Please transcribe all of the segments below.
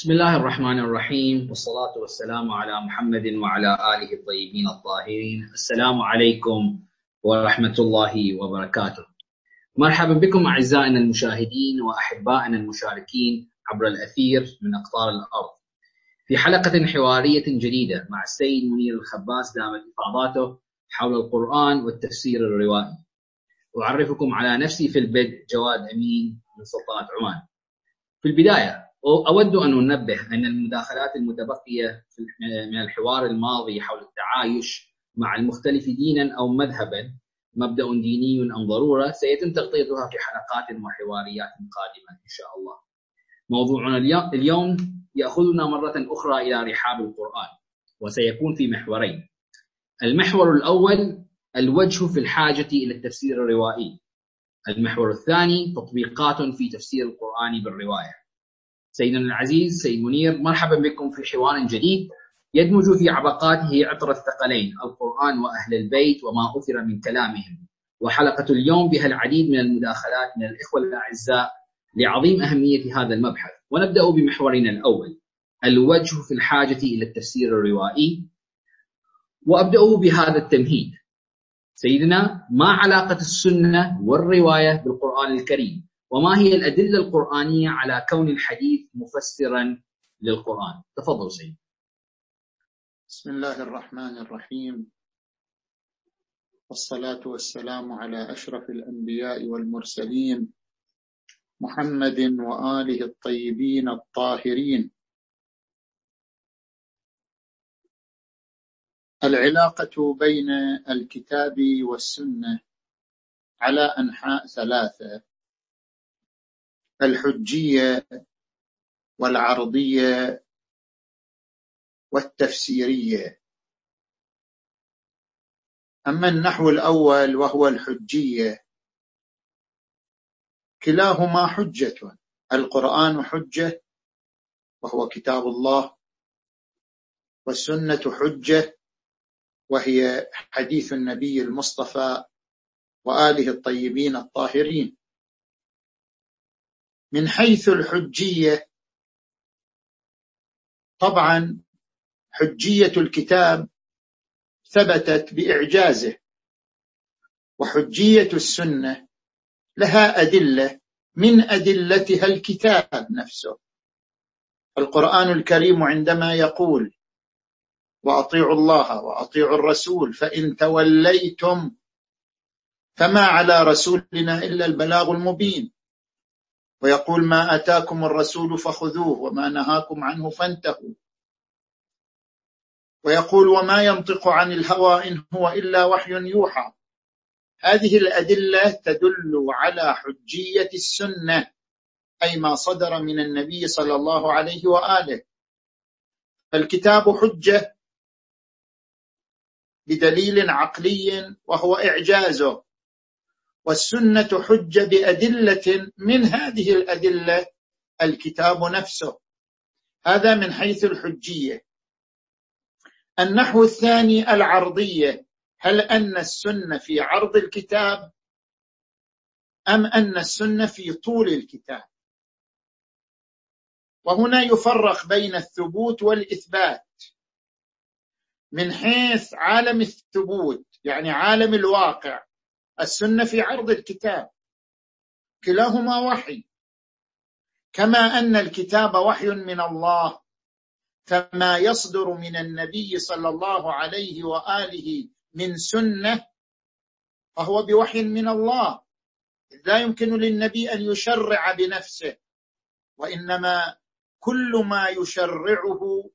بسم الله الرحمن الرحيم والصلاة والسلام على محمد وعلى آله الطيبين الطاهرين السلام عليكم ورحمة الله وبركاته مرحبا بكم أعزائنا المشاهدين وأحبائنا المشاركين عبر الأثير من أقطار الأرض في حلقة حوارية جديدة مع السيد منير الخباس دامت إفاضاته حول القرآن والتفسير الروائي أعرفكم على نفسي في البدء جواد أمين من سلطنة عمان في البداية أود أن أنبه أن المداخلات المتبقية من الحوار الماضي حول التعايش مع المختلف دينا أو مذهبا مبدأ ديني أم ضرورة سيتم تغطيتها في حلقات وحواريات قادمة إن شاء الله. موضوعنا اليوم يأخذنا مرة أخرى إلى رحاب القرآن وسيكون في محورين. المحور الأول الوجه في الحاجة إلى التفسير الروائي. المحور الثاني تطبيقات في تفسير القرآن بالرواية. سيدنا العزيز سيد منير مرحبا بكم في حوار جديد يدمج في عبقاته عطر الثقلين القرآن وأهل البيت وما أثر من كلامهم. وحلقة اليوم بها العديد من المداخلات من الإخوة الأعزاء لعظيم أهمية هذا المبحث. ونبدأ بمحورنا الأول الوجه في الحاجة إلى التفسير الروائي. وأبدأ بهذا التمهيد. سيدنا ما علاقة السنة والرواية بالقرآن الكريم؟ وما هي الأدلة القرآنية على كون الحديث مفسرا للقرآن؟ تفضل سيد. بسم الله الرحمن الرحيم. والصلاة والسلام على أشرف الأنبياء والمرسلين محمد وآله الطيبين الطاهرين. العلاقة بين الكتاب والسنة على أنحاء ثلاثة. الحجية والعرضية والتفسيرية. أما النحو الأول وهو الحجية كلاهما حجة. القرآن حجة وهو كتاب الله والسنة حجة وهي حديث النبي المصطفى وآله الطيبين الطاهرين. من حيث الحجية. طبعا حجية الكتاب ثبتت بإعجازه وحجية السنة لها أدلة من أدلتها الكتاب نفسه. القرآن الكريم عندما يقول وأطيعوا الله وأطيعوا الرسول فإن توليتم فما على رسولنا إلا البلاغ المبين. ويقول ما أتاكم الرسول فخذوه وما نهاكم عنه فانتهوا. ويقول وما ينطق عن الهوى إن هو إلا وحي يوحى. هذه الأدلة تدل على حجية السنة أي ما صدر من النبي صلى الله عليه وآله. فالكتاب حجة بدليل عقلي وهو إعجازه. والسنة حجة بأدلة من هذه الأدلة الكتاب نفسه. هذا من حيث الحجية. النحو الثاني العرضية. هل أن السنة في عرض الكتاب أم أن السنة في طول الكتاب؟ وهنا يفرق بين الثبوت والإثبات. من حيث عالم الثبوت يعني عالم الواقع السنة في عرض الكتاب. كلاهما وحي. كما أن الكتاب وحي من الله فما يصدر من النبي صلى الله عليه وآله من سنة فهو بوحي من الله. لا يمكن للنبي أن يشرع بنفسه وإنما كل ما يشرعه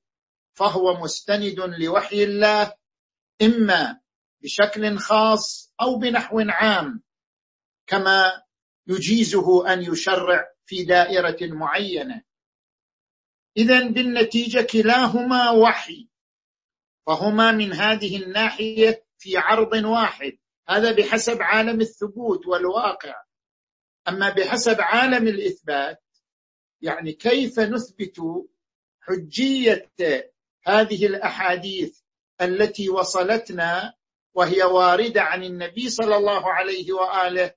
فهو مستند لوحي الله إما بشكل خاص أو بنحو عام كما يجيزه أن يشرع في دائرة معينة. إذا بالنتيجة كلاهما وحي فهما من هذه الناحية في عرض واحد. هذا بحسب عالم الثبوت والواقع. أما بحسب عالم الإثبات يعني كيف نثبت حجية هذه الأحاديث التي وصلتنا وهي واردة عن النبي صلى الله عليه وآله.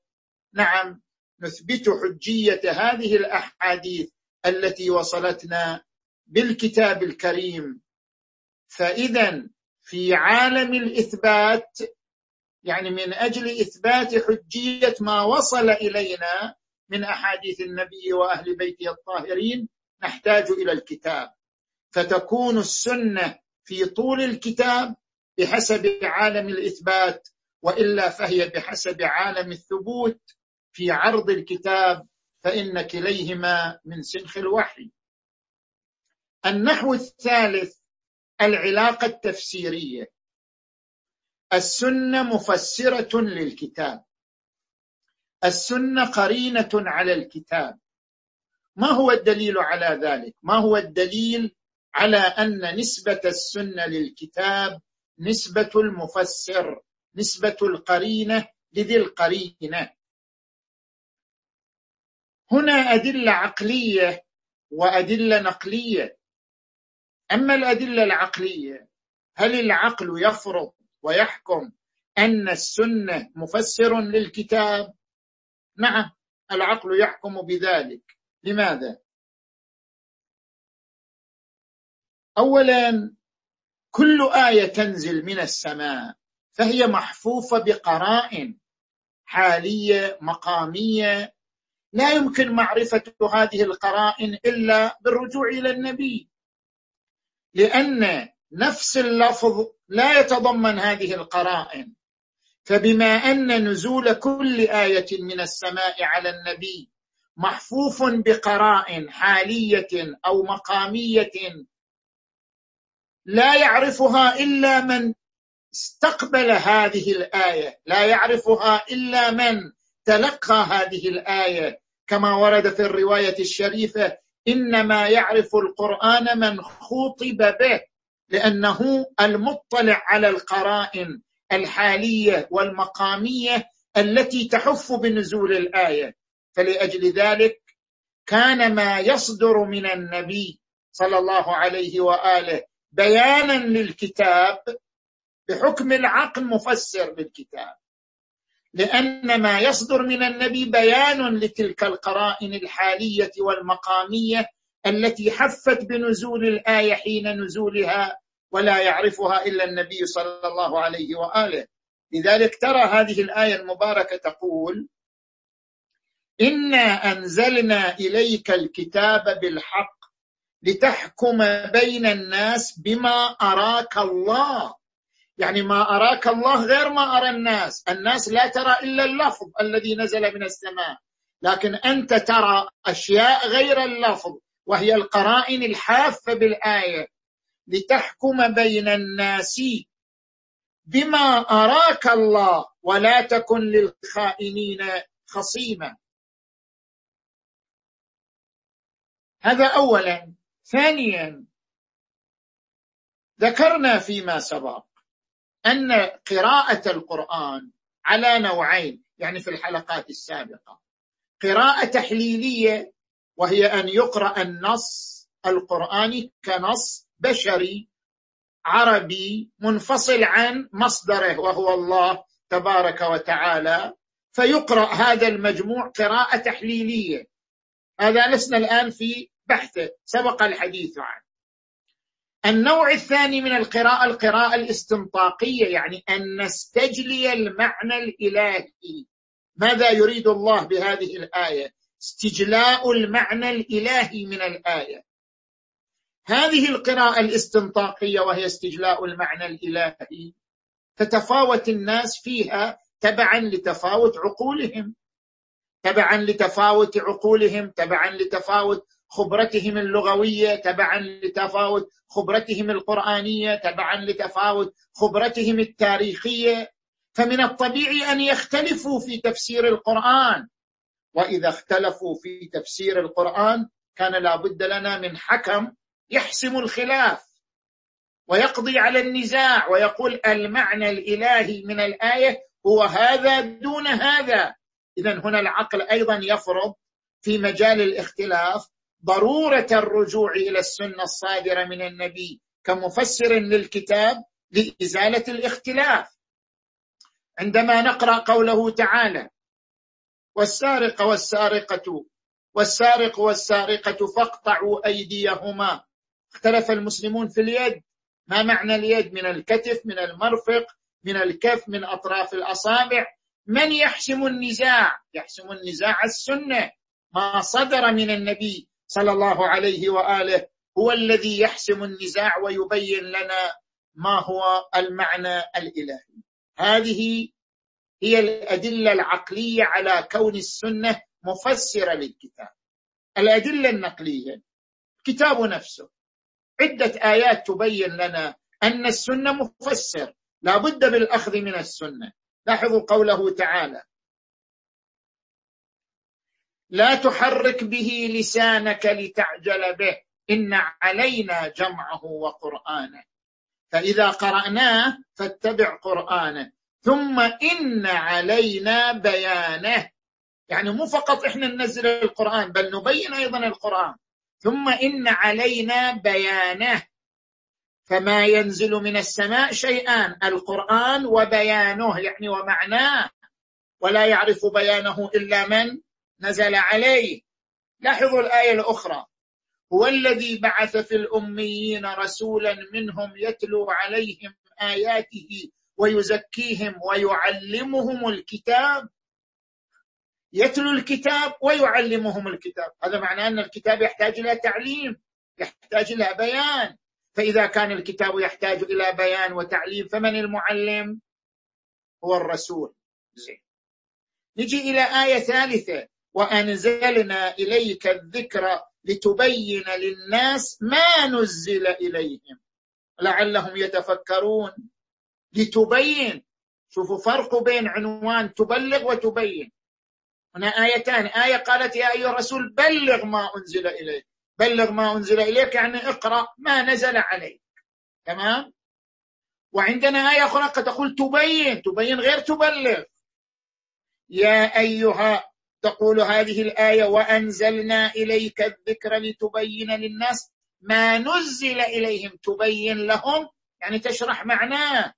نعم نثبت حجية هذه الأحاديث التي وصلتنا بالكتاب الكريم. فإذا في عالم الإثبات يعني من أجل إثبات حجية ما وصل إلينا من أحاديث النبي وأهل بيته الطاهرين نحتاج إلى الكتاب. فتكون السنة في طول الكتاب بحسب عالم الإثبات وإلا فهي بحسب عالم الثبوت في عرض الكتاب فإن كليهما من سنخ الوحي. النحو الثالث العلاقة التفسيرية. السنة مفسرة للكتاب. السنة قرينة على الكتاب. ما هو الدليل على ذلك؟ ما هو الدليل على أن نسبة السنة للكتاب نسبة المفسر نسبة القرينة لذي القرينة. هنا أدلة عقلية وأدلة نقلية. أما الأدلة العقلية هل العقل يفرض ويحكم أن السنة مفسر للكتاب؟ نعم العقل يحكم بذلك. لماذا؟ اولا كل آية تنزل من السماء فهي محفوفة بقرائن حالية مقامية. لا يمكن معرفة هذه القرائن إلا بالرجوع إلى النبي لأن نفس اللفظ لا يتضمن هذه القرائن. فبما أن نزول كل آية من السماء على النبي محفوف بقرائن حالية أو مقامية لا يعرفها إلا من استقبل هذه الآية. لا يعرفها إلا من تلقى هذه الآية. كما ورد في الرواية الشريفة إنما يعرف القرآن من خطب به لأنه المطلع على القرائن الحالية والمقامية التي تحف بنزول الآية. فلأجل ذلك كان ما يصدر من النبي صلى الله عليه وآله بيانا للكتاب بحكم العقل مفسر للكتاب لأن ما يصدر من النبي بيان لتلك القرائن الحالية والمقامية التي حفت بنزول الآية حين نزولها ولا يعرفها إلا النبي صلى الله عليه وآله. لذلك ترى هذه الآية المباركة تقول إنا أنزلنا إليك الكتاب بالحق لتحكم بين الناس بما أراك الله. يعني ما أراك الله غير ما أرى الناس. الناس لا ترى إلا اللفظ الذي نزل من السماء. لكن أنت ترى أشياء غير اللفظ وهي القرائن الحافة بالآية. لتحكم بين الناس بما أراك الله ولا تكن للخائنين خصيما. هذا اولا. ثانيا ذكرنا فيما سبق أن قراءة القرآن على نوعين يعني في الحلقات السابقة. قراءة تحليلية وهي أن يقرأ النص القرآني كنص بشري عربي منفصل عن مصدره وهو الله تبارك وتعالى فيقرأ هذا المجموع قراءة تحليلية. هذا لسنا الآن في بحثه سبق الحديث عنه. النوع الثاني من القراءة القراءة الاستنطاقية يعني أن نستجلي المعنى الإلهي. ماذا يريد الله بهذه الآية؟ استجلاء المعنى الإلهي من الآية. هذه القراءة الاستنطاقية وهي استجلاء المعنى الإلهي تتفاوت الناس فيها تبعا لتفاوت عقولهم. تبعا لتفاوت عقولهم تبعا لتفاوت خبرتهم اللغوية تبعا لتفاوت خبرتهم القرآنية تبعا لتفاوت خبرتهم التاريخية. فمن الطبيعي أن يختلفوا في تفسير القرآن. وإذا اختلفوا في تفسير القرآن كان لابد لنا من حكم يحسم الخلاف ويقضي على النزاع ويقول المعنى الإلهي من الآية هو هذا دون هذا. اذا هنا العقل أيضا يفرض في مجال الاختلاف ضرورة الرجوع إلى السنة الصادرة من النبي كمفسر للكتاب لإزالة الاختلاف. عندما نقرأ قوله تعالى والسارق والسارقة والسارق والسارقة فاقطعوا أيديهما. اختلف المسلمون في اليد. ما معنى اليد؟ من الكتف من المرفق من الكف من أطراف الأصابع. من يحسم النزاع؟ يحسم النزاع السنة. ما صدر من النبي صلى الله عليه وآله هو الذي يحسم النزاع ويبين لنا ما هو المعنى الإلهي. هذه هي الأدلة العقلية على كون السنة مفسرة للكتاب. الأدلة النقلية الكتاب نفسه. عدة آيات تبين لنا أن السنة مفسر لا بد بالأخذ من السنة. لاحظوا قوله تعالى لا تحرك به لسانك لتعجل به. إن علينا جمعه وقرآنه. فإذا قرأناه فاتبع قرآنه. ثم إن علينا بيانه. يعني مو فقط إحنا ننزل القرآن بل نبين أيضا القرآن. ثم إن علينا بيانه. فما ينزل من السماء شيئان القرآن وبيانه يعني ومعناه. ولا يعرف بيانه إلا من؟ نزل عليه. لاحظوا الآية الأخرى. هو الذي بعث في الأميين رسولا منهم يتلو عليهم آياته ويزكيهم ويعلمهم الكتاب. يتلو الكتاب ويعلمهم الكتاب. هذا معناه أن الكتاب يحتاج إلى تعليم يحتاج إلى بيان. فإذا كان الكتاب يحتاج إلى بيان وتعليم فمن المعلم؟ هو الرسول. زين. نجي إلى آية ثالثة. وأنزلنا إليك الذكر لتبين للناس ما نزل إليهم. لعلهم يتفكرون. لتبين. شوفوا فرق بين عنوان تبلغ وتبين. هنا آيتان. آية قالت يا أيها الرسول بلغ ما أنزل إليك. بلغ ما أنزل إليك يعني اقرأ ما نزل عليك. تمام؟ وعندنا آية أخرى قد تقول تبين. تبين غير تبلغ. يا أيها تقول هذه الآية وأنزلنا إليك الذكر لتبين للناس ما نزل إليهم تبين لهم يعني تشرح معناه.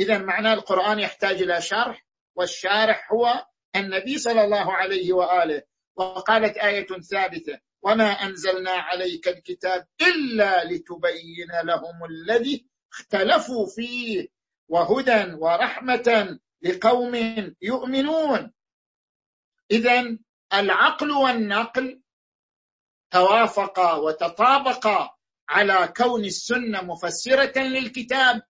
إذا معنى القرآن يحتاج إلى شرح والشارح هو النبي صلى الله عليه وآله. وقالت آية ثابتة وما أنزلنا عليك الكتاب إلا لتبين لهم الذي اختلفوا فيه وهدى ورحمة لقوم يؤمنون. إذا العقل والنقل توافقا وتطابقا على كون السنة مفسرة للكتاب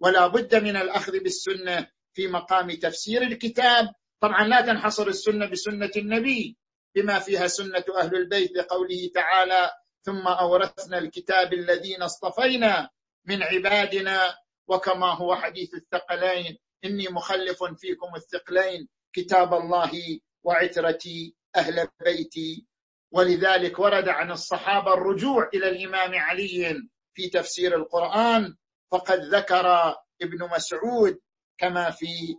ولا بد من الأخذ بالسنة في مقام تفسير الكتاب. طبعا لا تنحصر السنة بسنة النبي بما فيها سنة أهل البيت لقوله تعالى ثم أورثنا الكتاب الذين اصطفينا من عبادنا وكما هو حديث الثقلين إني مخلف فيكم الثقلين كتاب الله وعترتي أهل بيتي. ولذلك ورد عن الصحابة الرجوع إلى الإمام علي في تفسير القرآن فقد ذكر ابن مسعود كما في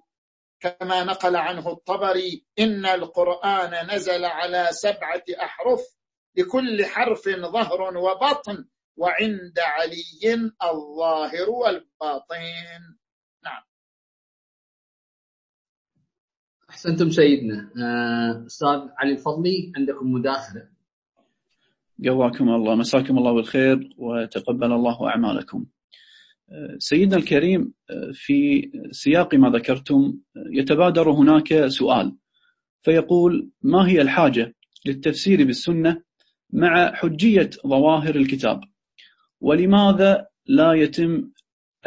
كما نقل عنه الطبري إن القرآن نزل على سبعة أحرف لكل حرف ظهر وبطن وعند علي الظاهر والباطن. نعم. أحسنتم سيدنا. آه، أستاذ علي الفضلي عندكم مداخلة؟ قواكم الله مساكم الله بالخير وتقبل الله أعمالكم. سيدنا الكريم في سياق ما ذكرتم يتبادر هناك سؤال فيقول ما هي الحاجة للتفسير بالسنة مع حجية ظواهر الكتاب؟ ولماذا لا يتم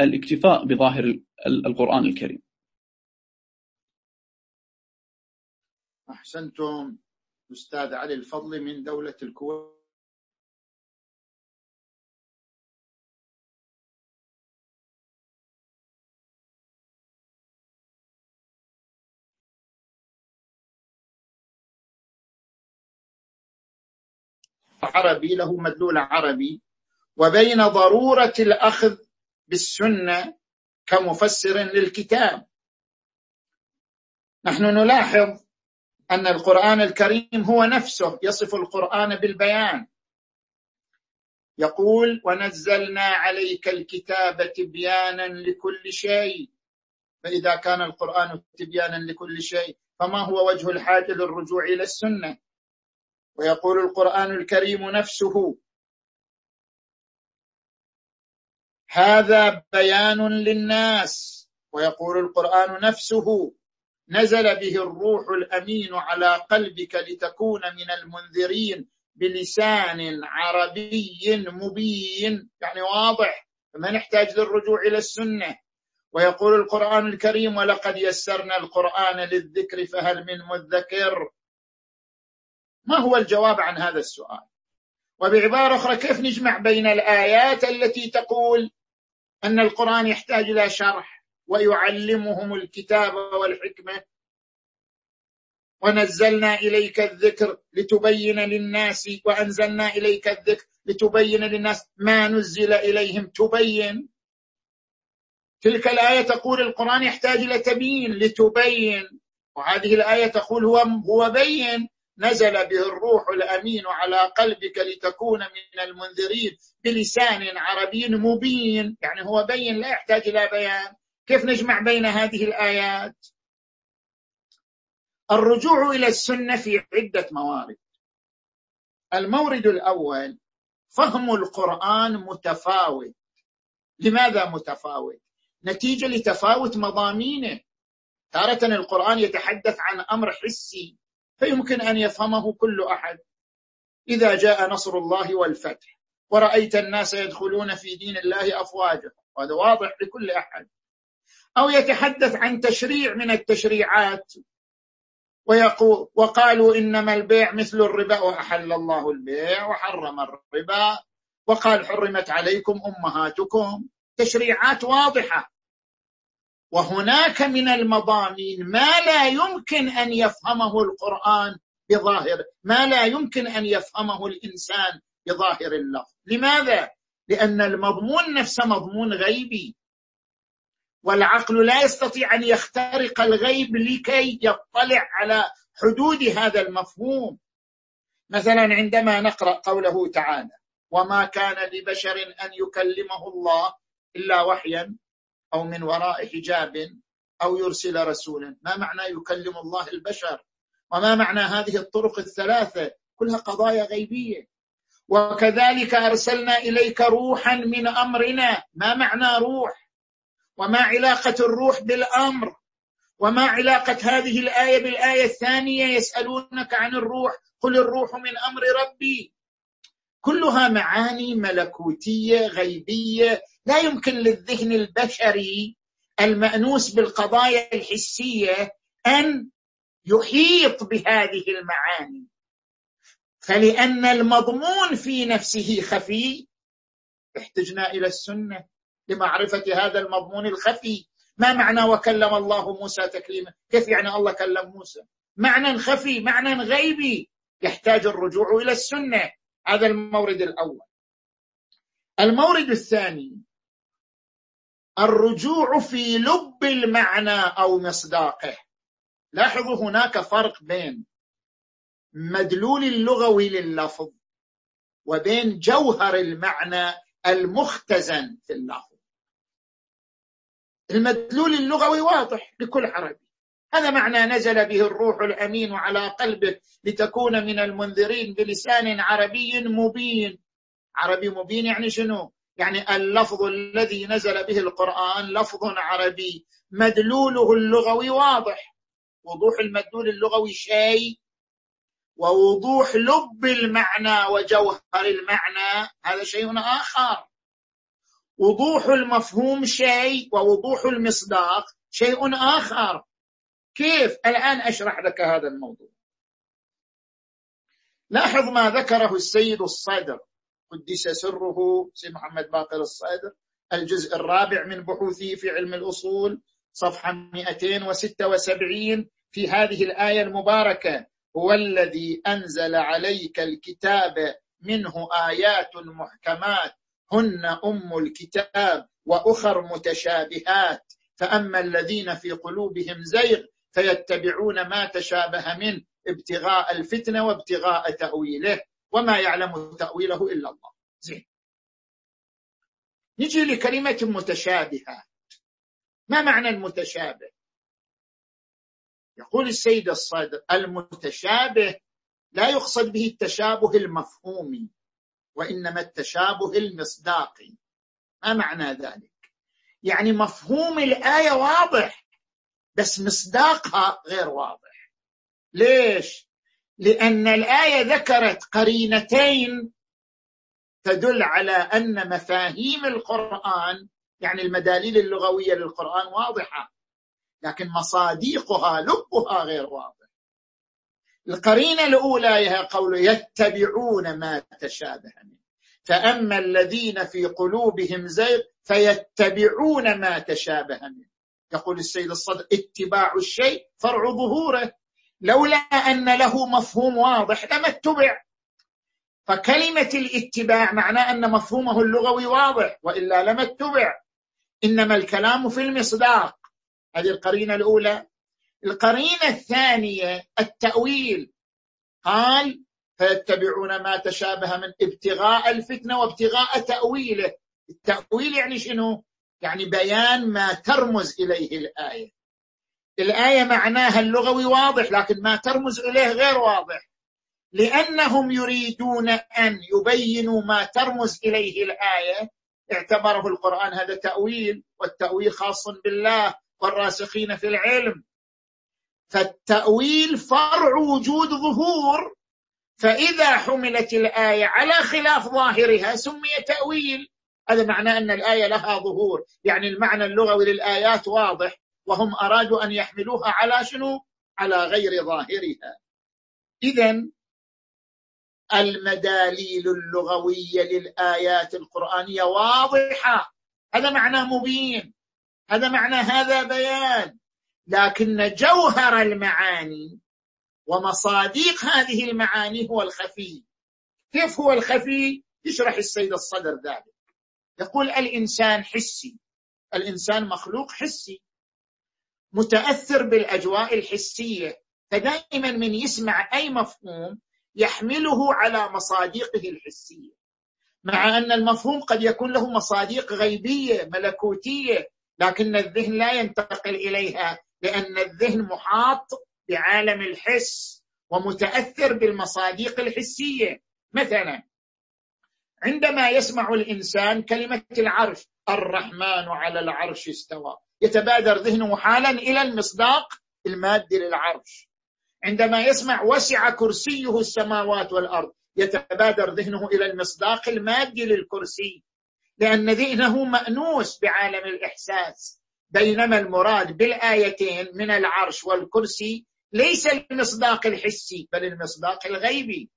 الاكتفاء بظاهر القرآن الكريم؟ أحسنتم أستاذ علي الفضل من دولة الكويت. عربي له مدلول عربي. وبين ضرورة الأخذ بالسنة كمفسر للكتاب. نحن نلاحظ أن القرآن الكريم هو نفسه يصف القرآن بالبيان. يقول ونزلنا عليك الكتاب تبيانا لكل شيء. فإذا كان القرآن تبيانا لكل شيء فما هو وجه الحاجة للرجوع إلى السنة؟ ويقول القرآن الكريم نفسه هذا بيان للناس. ويقول القرآن نفسه نزل به الروح الأمين على قلبك لتكون من المنذرين بلسان عربي مبين. يعني واضح. فما نحتاج للرجوع إلى السنة. ويقول القرآن الكريم ولقد يسرنا القرآن للذكر فهل من مذكر؟ ما هو الجواب عن هذا السؤال؟ وبعبارة أخرى كيف نجمع بين الآيات التي تقول أن القرآن يحتاج إلى شرح؟ ويعلمهم الكتاب والحكمة. ونزلنا إليك الذكر لتبين للناس وأنزلنا إليك الذكر لتبين للناس ما نزل إليهم. تبين. تلك الآية تقول القرآن يحتاج إلى تبيين لتبين. وهذه الآية تقول هو هو بين. نزل به الروح الأمين على قلبك لتكون من المنذرين بلسان عربي مبين. يعني هو بين لا يحتاج إلى بيان. كيف نجمع بين هذه الآيات؟ الرجوع إلى السنة في عدة موارد. المورد الأول فهم القرآن متفاوت. لماذا متفاوت؟ نتيجة لتفاوت مضامينه. تارة القرآن يتحدث عن أمر حسي فيمكن أن يفهمه كل أحد. إذا جاء نصر الله والفتح ورأيت الناس يدخلون في دين الله أفواجا وهذا واضح لكل أحد. أو يتحدث عن تشريع من التشريعات ويقول وقالوا إنما البيع مثل الربا وأحل الله البيع وحرم الربا وقال حرمت عليكم أمهاتكم. تشريعات واضحة. وهناك من المضامين ما لا يمكن أن يفهمه القرآن بظاهر ما لا يمكن أن يفهمه الإنسان بظاهر اللفظ. لماذا؟ لأن المضمون نفسه مضمون غيبي. والعقل لا يستطيع أن يخترق الغيب لكي يطلع على حدود هذا المفهوم. مثلا عندما نقرأ قوله تعالى وما كان لبشر أن يكلمه الله إلا وحيا أو من وراء حجاب أو يرسل رسولا. ما معنى يكلم الله البشر؟ وما معنى هذه الطرق الثلاثة؟ كلها قضايا غيبية. وكذلك أرسلنا إليك روحا من أمرنا. ما معنى روح؟ وما علاقة الروح بالأمر وما علاقة هذه الآية بالآية الثانية يسألونك عن الروح قل الروح من أمر ربي. كلها معاني ملكوتية غيبية لا يمكن للذهن البشري المأنوس بالقضايا الحسية أن يحيط بهذه المعاني. فلأن المضمون في نفسه خفي احتجنا إلى السنة. لمعرفة هذا المضمون الخفي. ما معنى وكلم الله موسى تكليما؟ كيف يعني الله كلم موسى؟ معنى خفي معنى غيبي. يحتاج الرجوع إلى السنة. هذا المورد الأول. المورد الثاني الرجوع في لب المعنى أو مصداقه. لاحظوا هناك فرق بين مدلول اللغوي لللفظ وبين جوهر المعنى المختزن في اللفظ. المدلول اللغوي واضح لكل عربي. هذا معنى نزل به الروح الأمين على قلبك لتكون من المنذرين بلسان عربي مبين. عربي مبين يعني شنو؟ يعني اللفظ الذي نزل به القرآن لفظ عربي. مدلوله اللغوي واضح. وضوح المدلول اللغوي شيء. ووضوح لب المعنى وجوهر المعنى. هذا شيء آخر. وضوح المفهوم شيء ووضوح المصداق شيء آخر. كيف؟ الآن أشرح لك هذا الموضوع. لاحظ ما ذكره السيد الصدر. قدس سره سي محمد باقر الصدر. الجزء الرابع من بحوثه في علم الأصول صفحة 276 في هذه الآية المباركة. هو الذي أنزل عليك الكتاب منه آيات محكمات هن أم الكتاب وأخر متشابهات. فأما الذين في قلوبهم زيغ فيتبعون ما تشابه منه ابتغاء الفتنة وابتغاء تأويله وما يعلم تأويله إلا الله. زين. نجي لكلمة متشابهة ما معنى المتشابه؟ يقول السيد الصادق المتشابه لا يقصد به التشابه المفهومي. وإنما التشابه المصداقي ما معنى ذلك؟ يعني مفهوم الآية واضح بس مصداقها غير واضح. ليش؟ لأن الآية ذكرت قرينتين تدل على أن مفاهيم القرآن يعني المداليل اللغوية للقرآن واضحة لكن مصاديقها لبها غير واضح القرينة الأولى هي قول يتبعون ما تشابه منه. فأما الذين في قلوبهم زيغ فيتبعون ما تشابه منه. يقول السيد الصدر اتباع الشيء فرع ظهوره. لولا أن له مفهوم واضح لما اتبع. فكلمة الاتباع معناه أن مفهومه اللغوي واضح وإلا لم اتبع. إنما الكلام في المصداق. هذه القرينة الأولى. القرينة الثانية التأويل. قال فيتبعون ما تشابه من ابتغاء الفتنة وابتغاء تأويله. التأويل يعني شنو؟ يعني بيان ما ترمز إليه الآية. الآية معناها اللغوي واضح لكن ما ترمز إليه غير واضح. لأنهم يريدون أن يبينوا ما ترمز إليه الآية. اعتبره القرآن هذا تأويل والتأويل خاص بالله والراسخين في العلم. فالتأويل فرع وجود ظهور. فإذا حملت الآية على خلاف ظاهرها سمي تأويل. هذا معناه أن الآية لها ظهور. يعني المعنى اللغوي للآيات واضح. وهم أرادوا أن يحملوها على شنو؟ على غير ظاهرها. اذا المداليل اللغوية للآيات القرآنية واضحة. هذا معناه مبين. هذا معنى هذا بيان. لكن جوهر المعاني ومصاديق هذه المعاني هو الخفي. كيف هو الخفي؟ يشرح السيد الصدر ذلك. يقول الإنسان حسي. الإنسان مخلوق حسي. متأثر بالأجواء الحسية. فدائما من يسمع أي مفهوم يحمله على مصاديقه الحسية. مع أن المفهوم قد يكون له مصاديق غيبية ملكوتية لكن الذهن لا ينتقل إليها. لأن الذهن محاط بعالم الحس ومتأثر بالمصاديق الحسية. مثلا عندما يسمع الإنسان كلمة العرش الرحمن على العرش استوى. يتبادر ذهنه حالا إلى المصداق المادي للعرش. عندما يسمع وسع كرسيه السماوات والأرض يتبادر ذهنه إلى المصداق المادي للكرسي. لأن ذهنه مأنوس بعالم الإحساس. بينما المراد بالآيتين من العرش والكرسي ليس المصداق الحسي بل المصداق الغيبي.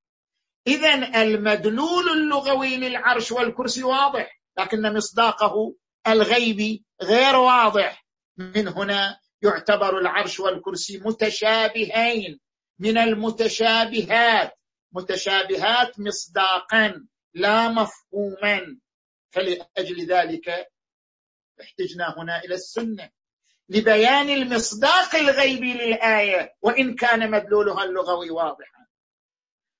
اذا المدلول اللغوي للعرش والكرسي واضح لكن مصداقه الغيبي غير واضح. من هنا يعتبر العرش والكرسي متشابهين. من المتشابهات متشابهات مصداقا لا مفهوما. فلأجل ذلك احتجنا هنا إلى السنة لبيان المصداق الغيبي للآية وإن كان مدلولها اللغوي واضحا.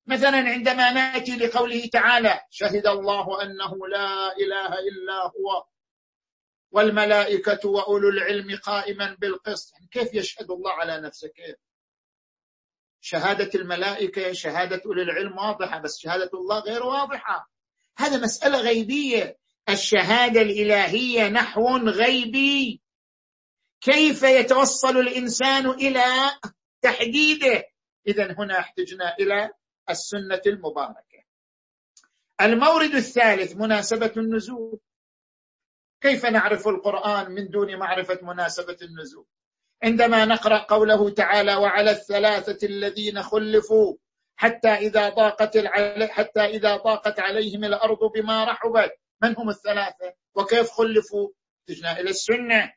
مثلا عندما نأتي لقوله تعالى شهد الله أنه لا إله إلا هو والملائكة وأولو العلم قائما بالقسط. يعني كيف يشهد الله على نفسه؟ كيف؟ شهادة الملائكة شهادة أولي العلم واضحة بس شهادة الله غير واضحة. هذا مسألة غيبية. الشهادة الإلهية نحو غيبي. كيف يتوصل الإنسان إلى تحديده؟ إذا هنا احتجنا إلى السنة المباركة. المورد الثالث مناسبة النزول. كيف نعرف القرآن من دون معرفة مناسبة النزول؟ عندما نقرأ قوله تعالى وعلى الثلاثة الذين خلفوا حتى إذا ضاقت حتى إذا ضاقت عليهم الأرض بما رحبت. من هم الثلاثة وكيف خلفوا؟ تجنا إلى السنة.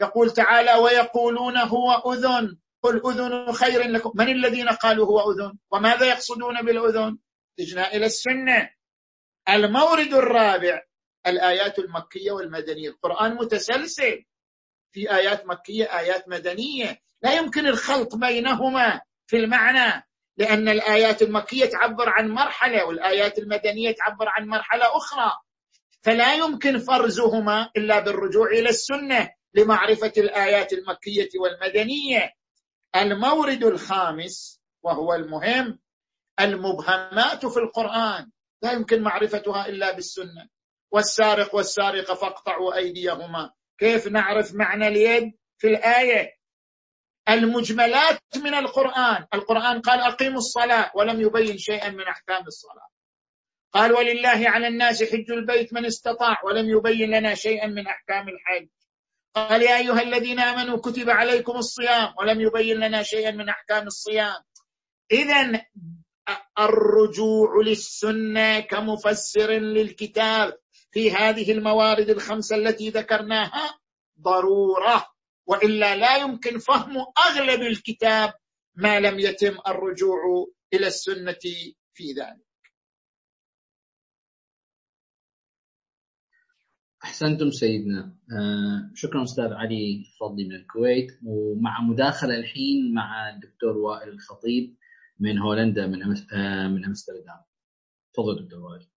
يقول تعالى ويقولون هو أذن. قل أذن خير لكم. من الذين قالوا هو أذن؟ وماذا يقصدون بالأذن؟ تجنا إلى السنة. المورد الرابع الآيات المكية والمدنية. القرآن متسلسل. في آيات مكية آيات مدنية. لا يمكن الخلط بينهما في المعنى. لأن الآيات المكية تعبر عن مرحلة والآيات المدنية تعبر عن مرحلة أخرى. فلا يمكن فرزهما إلا بالرجوع إلى السنة لمعرفة الآيات المكية والمدنية. المورد الخامس وهو المهم المبهمات في القرآن. لا يمكن معرفتها إلا بالسنة. والسارق والسارقة فاقطعوا أيديهما. كيف نعرف معنى اليد في الآية؟ المجملات من القرآن. القرآن قال أقيموا الصلاة ولم يبين شيئا من أحكام الصلاة. قال ولله على الناس حج البيت من استطاع ولم يبين لنا شيئا من أحكام الحج. قال يا أيها الذين آمنوا كتب عليكم الصيام ولم يبين لنا شيئا من أحكام الصيام. إذا الرجوع للسنة كمفسر للكتاب في هذه الموارد الخمسة التي ذكرناها ضرورة. وإلا لا يمكن فهم أغلب الكتاب ما لم يتم الرجوع إلى السنة في ذلك. أحسنتم سيدنا. آه شكرا أستاذ علي فضلي من الكويت. ومع مداخلة الحين مع الدكتور وائل الخطيب من هولندا من آه من أمستردام. تفضل دكتور وائل.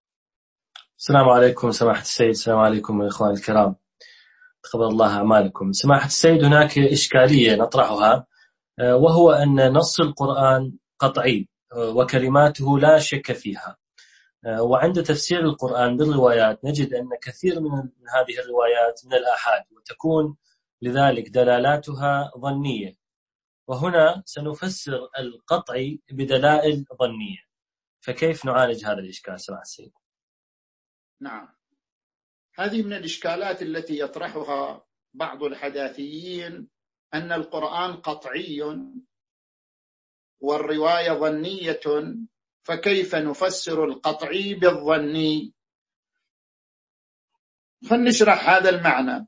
السلام عليكم سماحة السيد. السلام عليكم إخواني الكرام. تقبل الله أعمالكم. سماحة السيد هناك إشكالية نطرحها آه وهو أن نص القرآن قطعي آه، وكلماته لا شك فيها. آه، وعند تفسير القرآن بالروايات نجد أن كثير من هذه الروايات من الآحاد وتكون لذلك دلالاتها ظنية. وهنا سنفسر القطعي بدلائل ظنية. فكيف نعالج هذا الإشكال سمع السيد؟ نعم. هذه من الإشكالات التي يطرحها بعض الحداثيين أن القرآن قطعي والرواية ظنية فكيف نفسر القطعي بالظني فلنشرح هذا المعنى.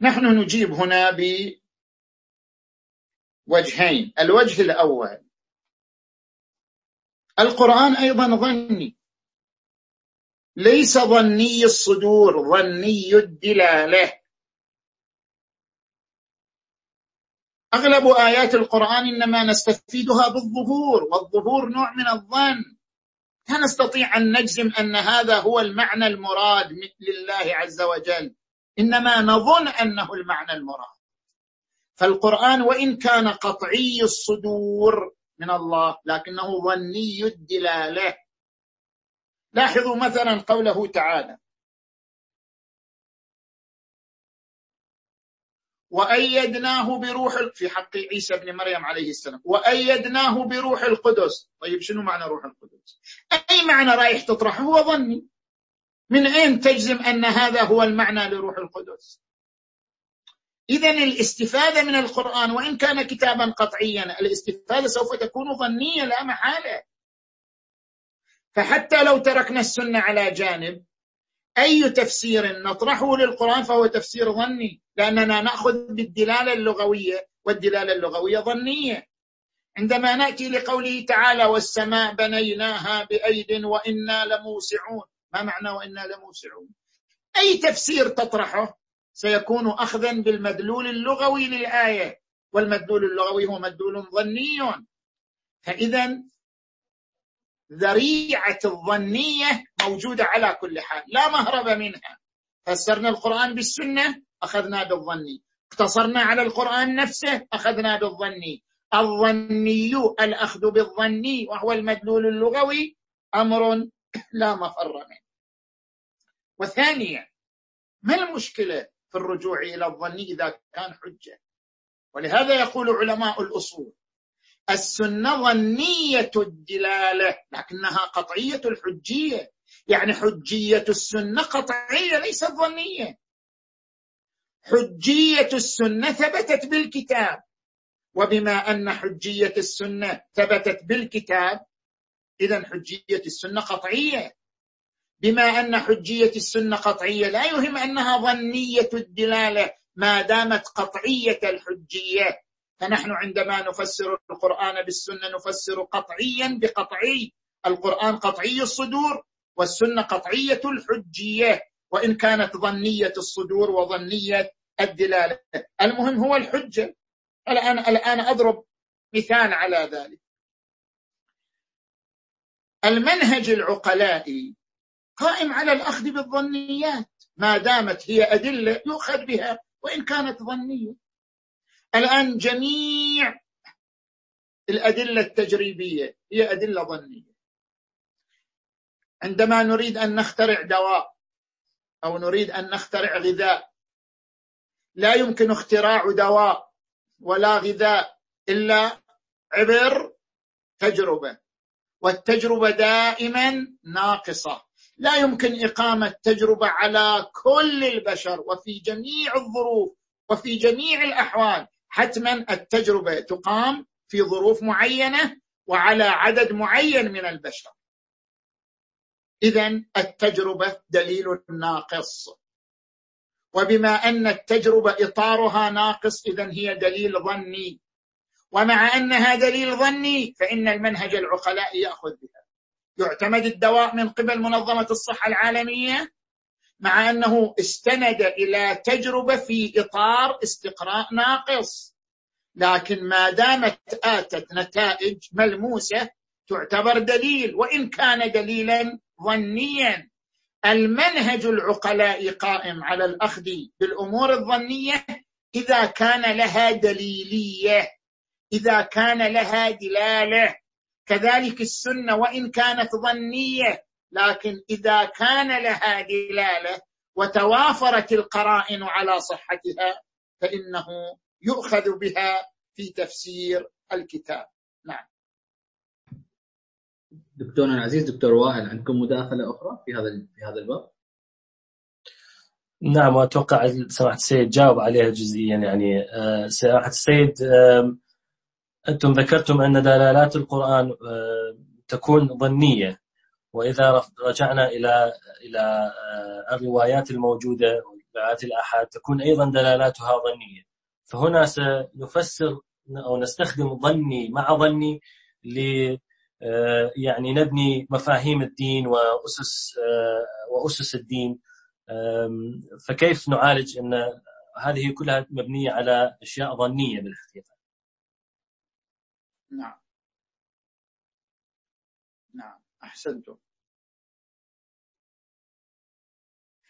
نحن نجيب هنا بوجهين. الوجه الأول القرآن أيضا ظني. ليس ظني الصدور ظني الدلالة. أغلب آيات القرآن إنما نستفيدها بالظهور والظهور نوع من الظن. لا نستطيع أن نجزم أن هذا هو المعنى المراد لله عز وجل. إنما نظن أنه المعنى المراد. فالقرآن وإن كان قطعي الصدور من الله لكنه ظني الدلالة. لاحظوا مثلا قوله تعالى. وأيدناه بروح في حق عيسى بن مريم عليه السلام. وأيدناه بروح القدس. طيب شنو معنى روح القدس؟ أي معنى رايح تطرحه هو ظني. من أين تجزم أن هذا هو المعنى لروح القدس؟ إذا الاستفادة من القرآن وإن كان كتابا قطعيا الاستفادة سوف تكون ظنية لا محالة. فحتى لو تركنا السنة على جانب أي تفسير نطرحه للقرآن فهو تفسير ظني لأننا نأخذ بالدلالة اللغوية والدلالة اللغوية ظنية. عندما نأتي لقوله تعالى والسماء بنيناها بأيد وإنا لموسعون ما معنى وإنا لموسعون؟ أي تفسير تطرحه سيكون أخذا بالمدلول اللغوي للآية والمدلول اللغوي هو مدلول ظني. فإذا ذريعة الظنية موجودة على كل حال لا مهرب منها. فسرنا القرآن بالسنة أخذنا بالظني اقتصرنا على القرآن نفسه أخذنا بالظني الظني الأخذ بالظني وهو المدلول اللغوي أمر لا مفر منه. وثانيا ما المشكلة في الرجوع إلى الظني إذا كان حجة؟ ولهذا يقول علماء الأصول السنة ظنية الدلالة لكنها قطعية الحجية. يعني حجية السنة قطعية ليست ظنية. حجية السنة ثبتت بالكتاب. وبما أن حجية السنة ثبتت بالكتاب إذا حجية السنة قطعية. بما أن حجية السنة قطعية لا يهم أنها ظنية الدلالة ما دامت قطعية الحجية. فنحن عندما نفسر القرآن بالسنة نفسر قطعيا بقطعي. القرآن قطعي الصدور والسنة قطعية الحجية. وإن كانت ظنية الصدور وظنية الدلالة. المهم هو الحجة. الآن الآن أضرب مثال على ذلك. المنهج العقلائي قائم على الأخذ بالظنيات. ما دامت هي أدلة يؤخذ بها. وإن كانت ظنية الآن جميع الأدلة التجريبية هي أدلة ظنية. عندما نريد أن نخترع دواء أو نريد أن نخترع غذاء لا يمكن اختراع دواء ولا غذاء إلا عبر تجربة والتجربة دائما ناقصة. لا يمكن إقامة تجربة على كل البشر وفي جميع الظروف وفي جميع الأحوال. حتما التجربة تقام في ظروف معينة وعلى عدد معين من البشر. اذا التجربة دليل ناقص. وبما أن التجربة إطارها ناقص اذا هي دليل ظني. ومع أنها دليل ظني فإن المنهج العقلاء يأخذ بها. يعتمد الدواء من قبل منظمة الصحة العالمية مع أنه استند إلى تجربة في إطار استقراء ناقص. لكن ما دامت آتت نتائج ملموسة تعتبر دليل وإن كان دليلا ظنيا. المنهج العقلاء قائم على الأخذ بالأمور الظنية إذا كان لها دليلية إذا كان لها دلالة. كذلك السنة وإن كانت ظنية لكن إذا كان لها دلالة وتوافرت القرائن على صحتها فإنه يؤخذ بها في تفسير الكتاب. نعم. دكتورنا العزيز دكتور وائل عندكم مداخلة أخرى في هذا في هذا الباب؟ نعم واتوقع سماحة السيد جاوب عليها جزئيا. يعني آه، سماحة السيد أنتم ذكرتم أن دلالات القرآن تكون ظنية. وإذا رجعنا إلى إلى آه، الروايات الموجودة وروايات الآحاد تكون أيضا دلالاتها ظنية. فهنا سنفسر أو نستخدم ظني مع ظني ل آه، يعني نبني مفاهيم الدين وأسس وأسس الدين. فكيف نعالج أن هذه كلها مبنية على أشياء ظنية بالحقيقة نعم. نعم أحسنتم.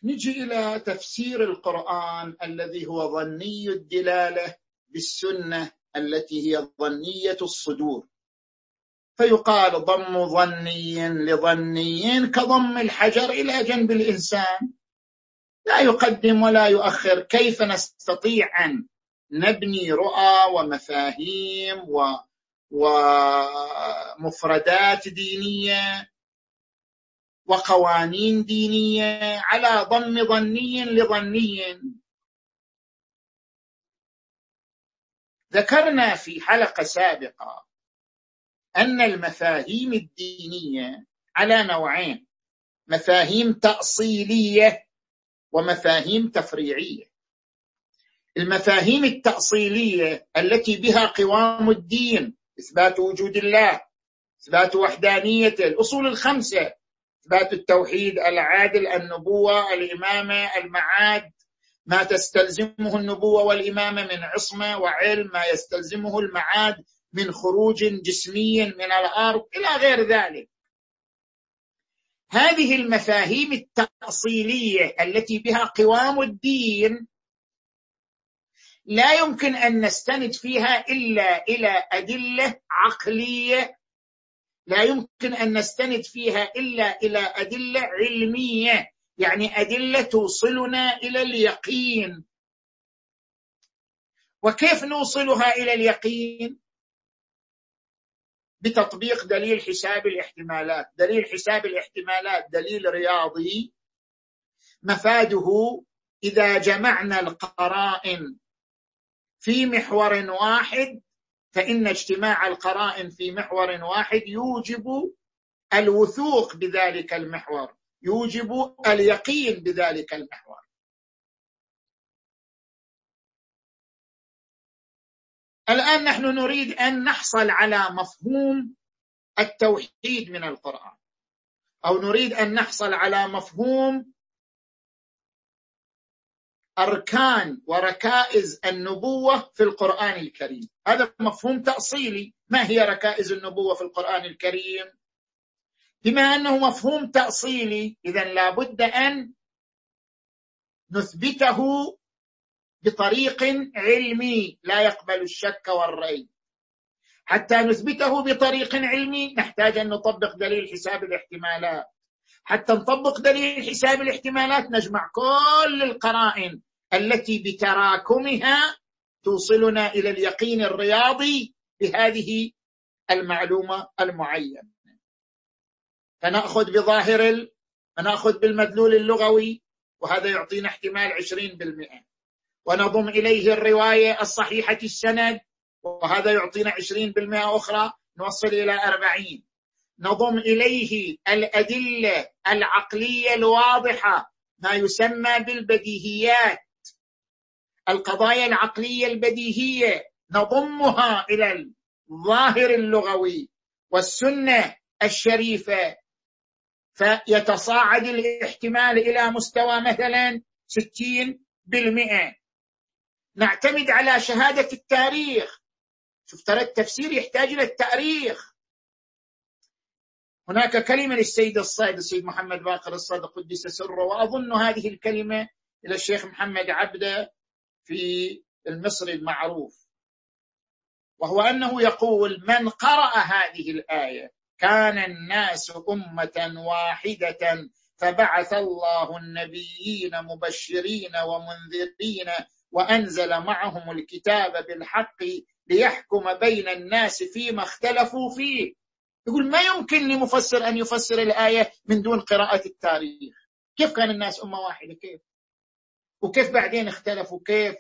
نجي إلى تفسير القرآن الذي هو ظني الدلالة بالسنة التي هي ظنية الصدور. فيقال ضم ظني لظني كضم الحجر إلى جنب الإنسان. لا يقدم ولا يؤخر كيف نستطيع أن نبني رؤى ومفاهيم و ومفردات دينية وقوانين دينية على ضم ظني لظني. ذكرنا في حلقة سابقة أن المفاهيم الدينية على نوعين مفاهيم تأصيلية ومفاهيم تفريعية. المفاهيم التأصيلية التي بها قوام الدين إثبات وجود الله إثبات وحدانيته الأصول الخمسة إثبات التوحيد العادل النبوة الإمامة المعاد. ما تستلزمه النبوة والإمامة من عصمة وعلم ما يستلزمه المعاد من خروج جسمي من الأرض إلى غير ذلك. هذه المفاهيم التأصيلية التي بها قوام الدين لا يمكن أن نستند فيها إلا إلى أدلة عقلية لا يمكن أن نستند فيها إلا إلى أدلة علمية يعني أدلة توصلنا إلى اليقين. وكيف نوصلها إلى اليقين؟ بتطبيق دليل حساب الاحتمالات. دليل حساب الاحتمالات دليل رياضي. مفاده إذا جمعنا القرائن في محور واحد فإن اجتماع القرائن في محور واحد يوجب الوثوق بذلك المحور يوجب اليقين بذلك المحور. الآن نحن نريد أن نحصل على مفهوم التوحيد من القرآن أو نريد أن نحصل على مفهوم أركان وركائز النبوة في القرآن الكريم. هذا مفهوم تأصيلي. ما هي ركائز النبوة في القرآن الكريم؟ بما أنه مفهوم تأصيلي إذا لابد أن نثبته بطريق علمي. لا يقبل الشك والريب. حتى نثبته بطريق علمي نحتاج أن نطبق دليل حساب الاحتمالات. حتى نطبق دليل حساب الاحتمالات نجمع كل القرائن التي بتراكمها توصلنا إلى اليقين الرياضي بهذه المعلومة المعينة. فنأخذ بظاهر ال... فنأخذ بالمدلول اللغوي وهذا يعطينا احتمال 20% ونضم إليه الرواية الصحيحة السند وهذا يعطينا 20% أخرى نوصل إلى 40 نضم إليه الأدلة العقلية الواضحة ما يسمى بالبديهيات. القضايا العقلية البديهية نضمها إلى الظاهر اللغوي والسنة الشريفة. فيتصاعد الاحتمال إلى مستوى مثلا 60% نعتمد على شهادة التاريخ. شوف ترى التفسير يحتاج إلى التاريخ. هناك كلمة للسيد الصادق السيد محمد باقر الصادق قدس سره وأظن هذه الكلمة إلى الشيخ محمد عبده في المصري المعروف. وهو أنه يقول من قرأ هذه الآية كان الناس أمة واحدة فبعث الله النبيين مبشرين ومنذرين وأنزل معهم الكتاب بالحق ليحكم بين الناس فيما اختلفوا فيه. يقول ما يمكن لمفسر أن يفسر الآية من دون قراءة التاريخ؟ كيف كان الناس أمة واحدة؟ كيف؟ وكيف بعدين اختلفوا؟ كيف؟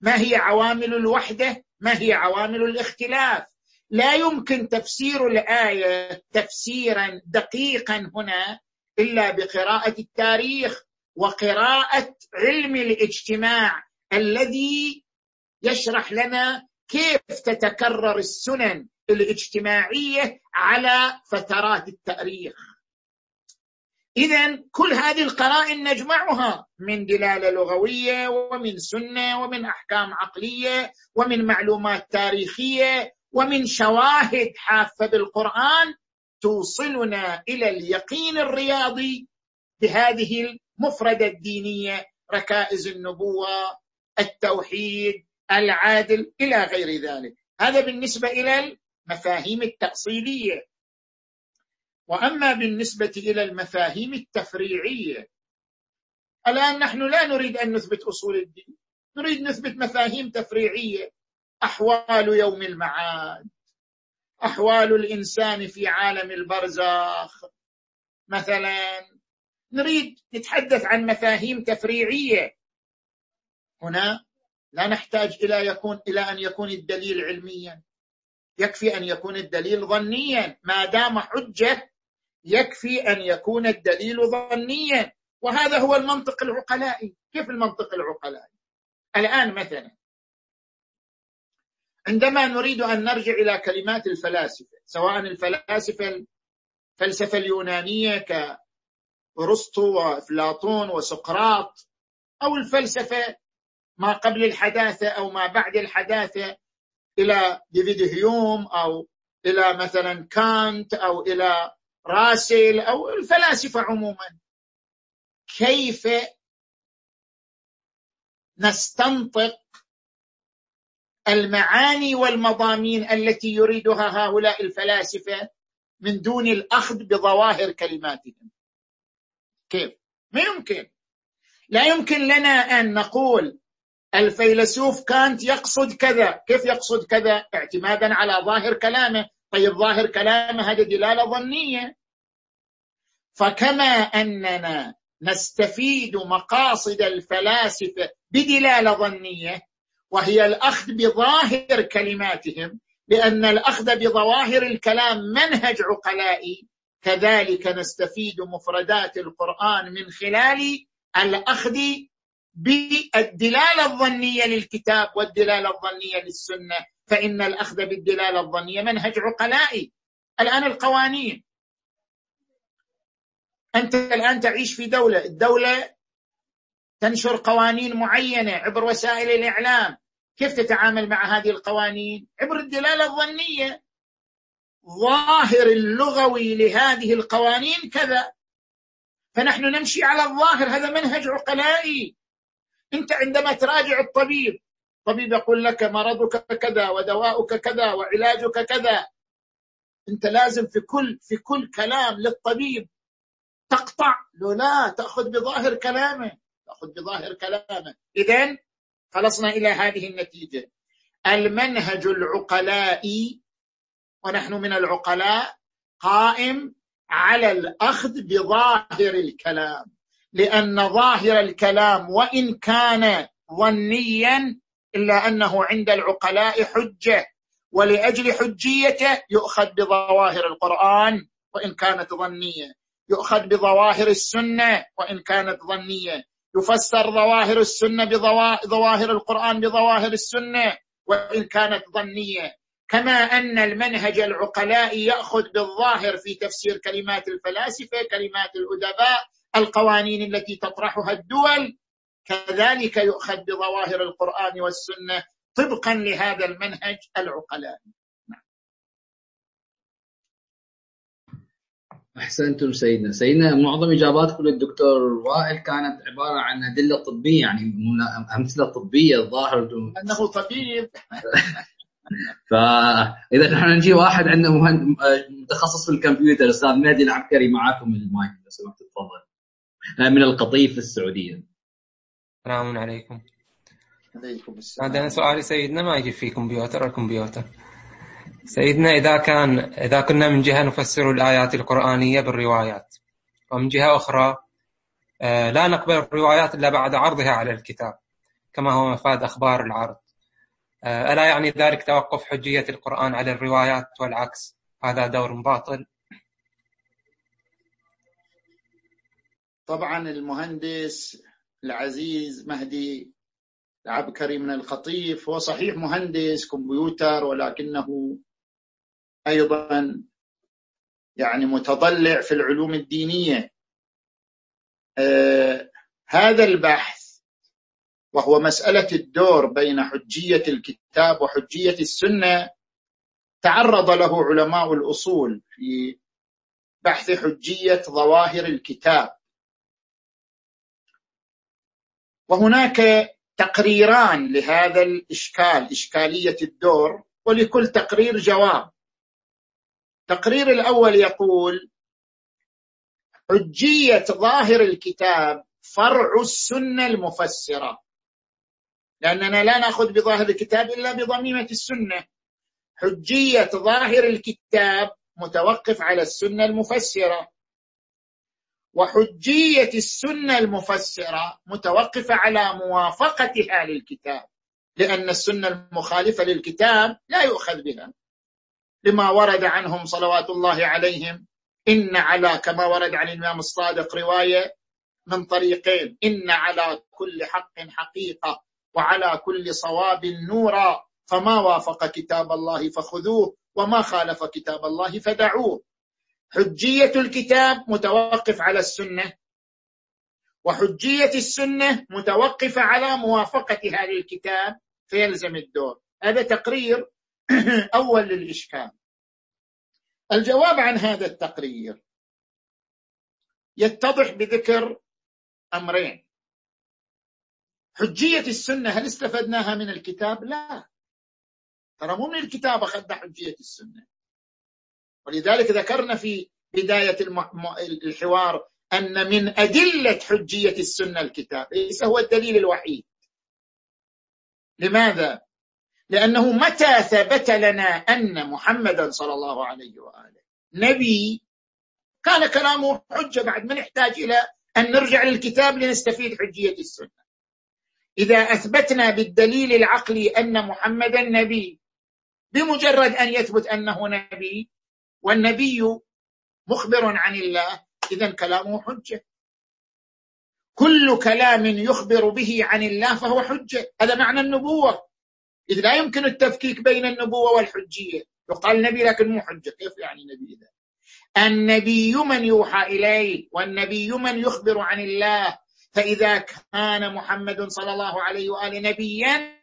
ما هي عوامل الوحدة؟ ما هي عوامل الاختلاف؟ لا يمكن تفسير الآية تفسيرا دقيقا هنا إلا بقراءة التاريخ وقراءة علم الاجتماع الذي يشرح لنا كيف تتكرر السنن. الاجتماعية على فترات التاريخ. اذا كل هذه القرائن نجمعها من دلالة لغوية ومن سنة ومن أحكام عقلية ومن معلومات تاريخية ومن شواهد حافة بالقرآن توصلنا إلى اليقين الرياضي بهذه المفردة الدينية ركائز النبوة التوحيد العادل إلى غير ذلك. هذا بالنسبة إلى المفاهيم التأصيلية. وأما بالنسبة إلى المفاهيم التفريعية الان نحن لا نريد أن نثبت أصول الدين؟ نريد نثبت مفاهيم تفريعية. أحوال يوم المعاد أحوال الإنسان في عالم البرزخ. مثلا نريد نتحدث عن مفاهيم تفريعية. هنا لا نحتاج إلى يكون إلى أن يكون الدليل علميا. يكفي أن يكون الدليل ظنيا. ما دام حجة يكفي أن يكون الدليل ظنيا. وهذا هو المنطق العقلائي. كيف المنطق العقلائي؟ الآن مثلا عندما نريد أن نرجع إلى كلمات الفلاسفة سواء الفلاسفة الفلسفة اليونانية كأرسطو وأفلاطون وسقراط أو الفلسفة ما قبل الحداثة أو ما بعد الحداثة إلى ديفيد هيوم أو إلى مثلا كانت أو إلى راسل أو الفلاسفة عموما. كيف نستنطق المعاني والمضامين التي يريدها هؤلاء الفلاسفة من دون الأخذ بظواهر كلماتهم؟ كيف؟ ما يمكن. لا يمكن لنا أن نقول الفيلسوف كانت يقصد كذا. كيف يقصد كذا؟ اعتمادا على ظاهر كلامه. طيب ظاهر كلامه هذه دلالة ظنية. فكما أننا نستفيد مقاصد الفلاسفة بدلالة ظنية وهي الأخذ بظاهر كلماتهم لأن الأخذ بظواهر الكلام منهج عقلائي. كذلك نستفيد مفردات القرآن من خلال الأخذ بالدلالة الظنية للكتاب والدلالة الظنية للسنة فإن الأخذ بالدلالة الظنية منهج عقلائي. الآن القوانين. أنت الآن تعيش في دولة. الدولة تنشر قوانين معينة عبر وسائل الإعلام. كيف تتعامل مع هذه القوانين؟ عبر الدلالة الظنية. ظاهر اللغوي لهذه القوانين كذا. فنحن نمشي على الظاهر. هذا منهج عقلائي. انت عندما تراجع الطبيب الطبيب يقول لك مرضك كذا ودواؤك كذا وعلاجك كذا. انت لازم في كل في كل كلام للطبيب تقطع. لو لا تأخذ بظاهر كلامه. تأخذ بظاهر كلامه. إذا خلصنا إلى هذه النتيجة. المنهج العقلائي ونحن من العقلاء قائم على الأخذ بظاهر الكلام. لأن ظاهر الكلام وإن كان ظنيا إلا أنه عند العقلاء حجة ولأجل حجيته يؤخذ بظواهر القرآن وإن كانت ظنية يؤخذ بظواهر السنة وإن كانت ظنية يفسر ظواهر السنة بظواهر القرآن بظواهر السنة وإن كانت ظنية. كما أن المنهج العقلاء يأخذ بالظاهر في تفسير كلمات الفلاسفة كلمات الأدباء القوانين التي تطرحها الدول كذلك يؤخذ بظواهر القرآن والسنة طبقا لهذا المنهج العقلائي أحسنتم سيدنا. سيدنا معظم اجاباتكم للدكتور وائل كانت عبارة عن أدلة طبية يعني أمثلة طبية الظاهر أنه طبيب. فاذا نحن نجي واحد عنده متخصص في الكمبيوتر أستاذ مهدي العبكري معاكم المايك لو سمحت تفضل. من القطيف السعودية. السلام عليكم. عليكم السلام. عندنا سؤالي سيدنا ما يجي في كمبيوتر. الكمبيوتر سيدنا إذا كان إذا كنا من جهة نفسر الآيات القرآنية بالروايات ومن جهة أخرى آه، لا نقبل الروايات إلا بعد عرضها على الكتاب كما هو مفاد أخبار العرض. آه، ألا يعني ذلك توقف حجية القرآن على الروايات والعكس؟ هذا دور باطل. طبعا المهندس العزيز مهدي العبكري من الخطيف هو صحيح مهندس كمبيوتر ولكنه أيضا يعني متضلع في العلوم الدينية. آه هذا البحث وهو مسألة الدور بين حجية الكتاب وحجية السنة تعرض له علماء الأصول في بحث حجية ظواهر الكتاب. وهناك تقريران لهذا الإشكال إشكالية الدور ولكل تقرير جواب. التقرير الأول يقول حجية ظاهر الكتاب فرع السنة المفسرة. لأننا لا نأخذ بظاهر الكتاب إلا بضميمة السنة. حجية ظاهر الكتاب متوقف على السنة المفسرة. وحجية السنة المفسرة متوقفة على موافقتها للكتاب لأن السنة المخالفة للكتاب لا يؤخذ بها. لما ورد عنهم صلوات الله عليهم إن على كما ورد عن الإمام الصادق رواية من طريقين إن على كل حق حقيقة وعلى كل صواب نورا فما وافق كتاب الله فخذوه وما خالف كتاب الله فدعوه. حجية الكتاب متوقف على السنة وحجية السنة متوقفة على موافقتها للكتاب فيلزم الدور. هذا تقرير أول للإشكال. الجواب عن هذا التقرير يتضح بذكر أمرين. حجية السنة هل استفدناها من الكتاب؟ لا. ترى مو من الكتاب أخذنا حجية السنة. ولذلك ذكرنا في بداية الحوار أن من أدلة حجية السنة الكتاب ليس هو الدليل الوحيد. لماذا؟ لأنه متى ثبت لنا أن محمدا صلى الله عليه وآله؟ نبي كان كلامه حجة بعد ما نحتاج إلى أن نرجع للكتاب لنستفيد حجية السنة. إذا أثبتنا بالدليل العقلي أن محمدا نبي بمجرد أن يثبت أنه نبي والنبي مخبر عن الله. إذا كلامه حجة. كل كلام يخبر به عن الله فهو حجة. هذا معنى النبوة. إذ لا يمكن التفكيك بين النبوة والحجية. يقال نبي لكن مو حجة. كيف يعني نبي إذا النبي من يوحى إليه والنبي من يخبر عن الله. فإذا كان محمد صلى الله عليه وآله نبيا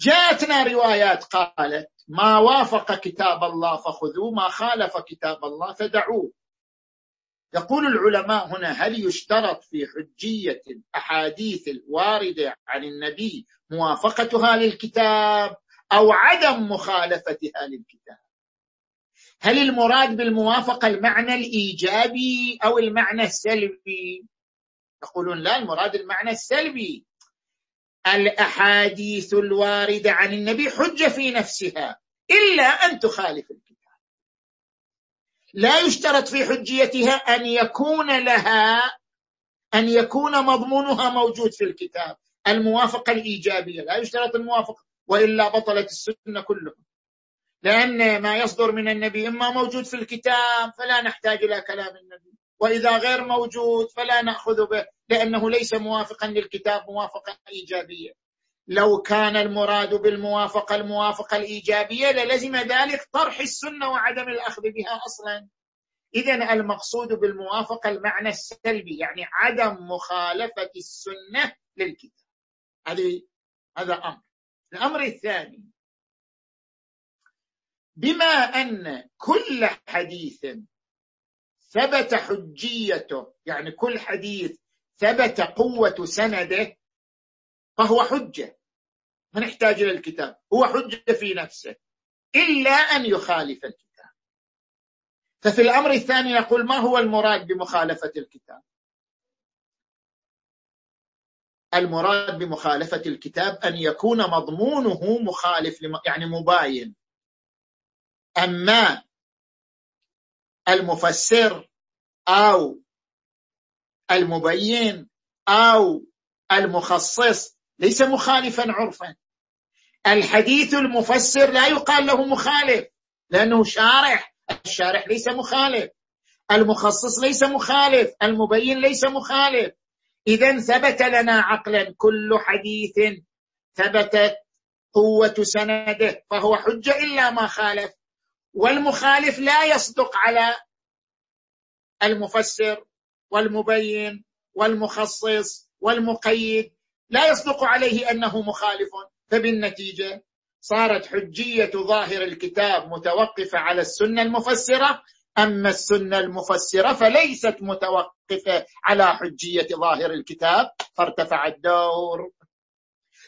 جاءتنا روايات قالت ما وافق كتاب الله فخذوه ما خالف كتاب الله فدعوه. يقول العلماء هنا هل يشترط في حجية الأحاديث الواردة عن النبي موافقتها للكتاب أو عدم مخالفتها للكتاب؟ هل المراد بالموافقة المعنى الإيجابي أو المعنى السلبي؟ يقولون لا المراد المعنى السلبي. الأحاديث الواردة عن النبي حجه في نفسها إلا أن تخالف الكتاب. لا يشترط في حجيتها أن يكون لها أن يكون مضمونها موجود في الكتاب. الموافقة الإيجابية لا يشترط الموافقة وإلا بطلت السنة كلها. لأن ما يصدر من النبي إما موجود في الكتاب فلا نحتاج إلى كلام النبي وإذا غير موجود فلا نأخذ به. لأنه ليس موافقا للكتاب موافقه ايجابيه لو كان المراد بالموافقة الموافقة الإيجابية للزم ذلك طرح السنة وعدم الأخذ بها أصلا. اذا المقصود بالموافقة المعنى السلبي يعني عدم مخالفة السنة للكتاب. هذه هذا أمر. الأمر الثاني بما أن كل حديث ثبت حجيته يعني كل حديث ثبت قوة سنده فهو حجة ما نحتاج إلى الكتاب هو حجة في نفسه إلا أن يخالف الكتاب. ففي الأمر الثاني نقول ما هو المراد بمخالفة الكتاب؟ المراد بمخالفة الكتاب أن يكون مضمونه مخالف يعني مباين. أما المفسر أو المبين أو المخصص ليس مخالفا عرفا. الحديث المفسر لا يقال له مخالف لأنه شارح. الشارح ليس مخالف. المخصص ليس مخالف. المبين ليس مخالف. اذا ثبت لنا عقلا. كل حديث ثبتت قوة سنده فهو حجة إلا ما خالف. والمخالف لا يصدق على المفسر. والمبين والمخصص والمقيد لا يصدق عليه أنه مخالف. فبالنتيجة صارت حجية ظاهر الكتاب متوقفة على السنة المفسرة. أما السنة المفسرة فليست متوقفة على حجية ظاهر الكتاب. فارتفع الدور.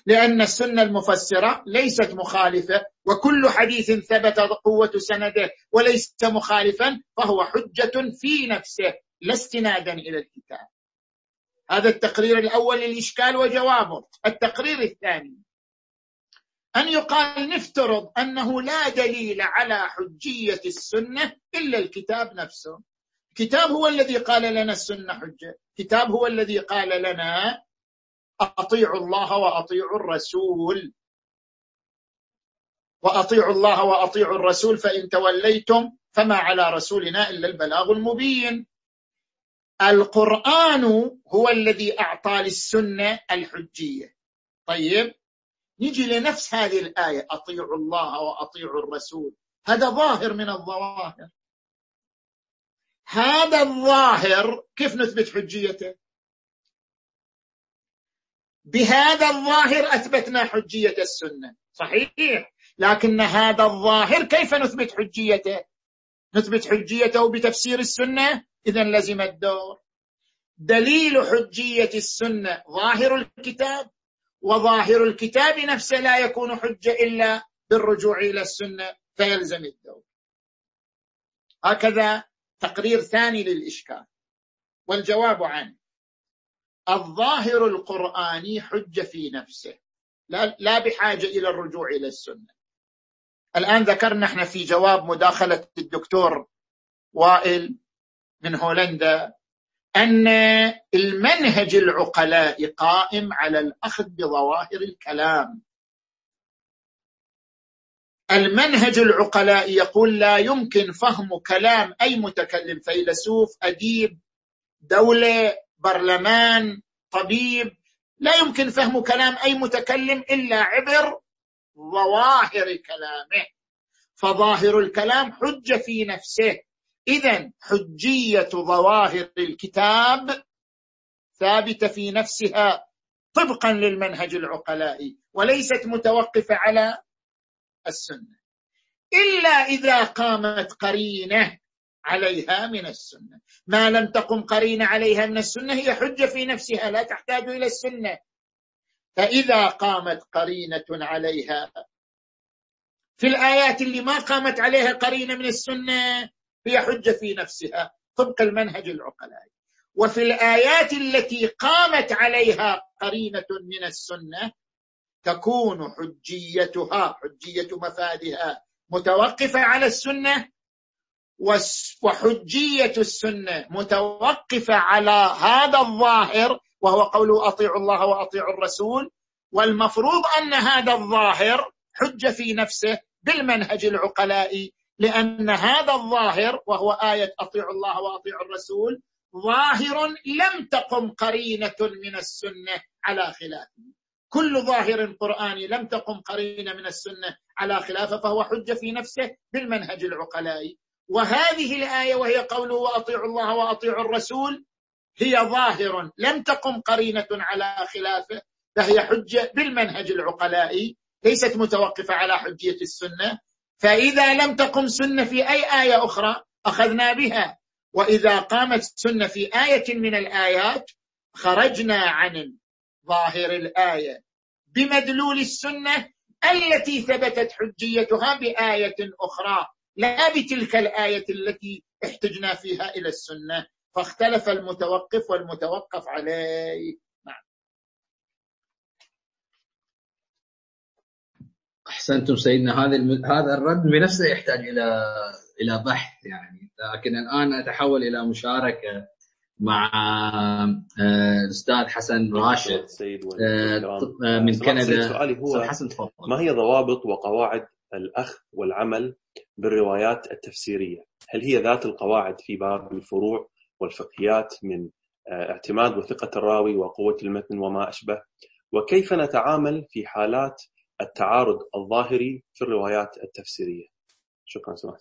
لأن السنة المفسرة ليست مخالفة وكل حديث ثبت قوة سنده وليس مخالفا فهو حجة في نفسه. لا استنادا إلى الكتاب. هذا التقرير الأول للإشكال وجوابه. التقرير الثاني. أن يقال نفترض أنه لا دليل على حجية السنة إلا الكتاب نفسه. الكتاب هو الذي قال لنا السنة حجة. الكتاب هو الذي قال لنا أطيعوا الله وأطيعوا الرسول. وأطيعوا الله وأطيعوا الرسول فإن توليتم فما على رسولنا إلا البلاغ المبين. القرآن هو الذي أعطى للسنة الحجية. طيب نجي لنفس هذه الآية أطيعوا الله وأطيعوا الرسول. هذا ظاهر من الظواهر. هذا الظاهر كيف نثبت حجيته؟ بهذا الظاهر أثبتنا حجية السنة. صحيح لكن هذا الظاهر كيف نثبت حجيته؟ نثبت حجيته بتفسير السنة؟ اذا لزم الدور. دليل حجية السنة ظاهر الكتاب وظاهر الكتاب نفسه لا يكون حجة إلا بالرجوع إلى السنة فيلزم الدور. هكذا تقرير ثاني للإشكال والجواب عنه. الظاهر القرآني حجه في نفسه لا, لا بحاجة إلى الرجوع إلى السنة. الآن ذكرنا إحنا في جواب مداخلة الدكتور وائل من هولندا أن المنهج العقلاء قائم على الأخذ بظواهر الكلام. المنهج العقلاء يقول لا يمكن فهم كلام أي متكلم فيلسوف أديب دولة برلمان طبيب لا يمكن فهم كلام أي متكلم إلا عبر ظواهر كلامه. فظاهر الكلام حجه في نفسه. اذا حجية ظواهر الكتاب ثابتة في نفسها طبقا للمنهج العقلائي وليست متوقفة على السنة إلا إذا قامت قرينة عليها من السنة. ما لم تقم قرينة عليها من السنة هي حجة في نفسها لا تحتاج إلى السنة. فإذا قامت قرينة عليها في الآيات اللي ما قامت عليها قرينة من السنة هي حجة في نفسها. طبق المنهج العقلائي وفي الآيات التي قامت عليها قرينة من السنة تكون حجيتها حجية مفادها متوقفة على السنة وحجية السنة متوقفة على هذا الظاهر وهو قوله أطيعوا الله وأطيعوا الرسول والمفروض أن هذا الظاهر حجة في نفسه بالمنهج العقلائي لأن هذا الظاهر وهو آية أطيعوا الله وأطيعوا الرسول ظاهر لم تقم قرينة من السنة على خلافه كل ظاهر قرآني لم تقم قرينة من السنة على خلافه فهو حجة في نفسه بالمنهج العقلائي وهذه الآية وهي قوله وأطيعوا الله وأطيعوا الرسول هي ظاهر لم تقم قرينة على خلافه فهي حجة بالمنهج العقلائي ليست متوقفة على حجية السنة. فإذا لم تقم سنة في أي آية أخرى أخذنا بها. وإذا قامت سنة في آية من الآيات خرجنا عن ظاهر الآية. بمدلول السنة التي ثبتت حجيتها بآية أخرى لا بتلك الآية التي احتجنا فيها إلى السنة فاختلف المتوقف والمتوقف عليه. أحسنتم سيدنا. هذا هذا الرد بنفسه يحتاج إلى إلى بحث يعني. لكن الآن أتحول إلى مشاركة مع آه، الأستاذ حسن راشد آه، من كندا. سؤالي هو حسن تفضل. ما هي ضوابط وقواعد الأخذ والعمل بالروايات التفسيرية؟ هل هي ذات القواعد في باب الفروع والفقهيات من آه، اعتماد وثقة الراوي وقوة المتن وما أشبه؟ وكيف نتعامل في حالات التعارض الظاهري في الروايات التفسيرية؟ شكرا سماحة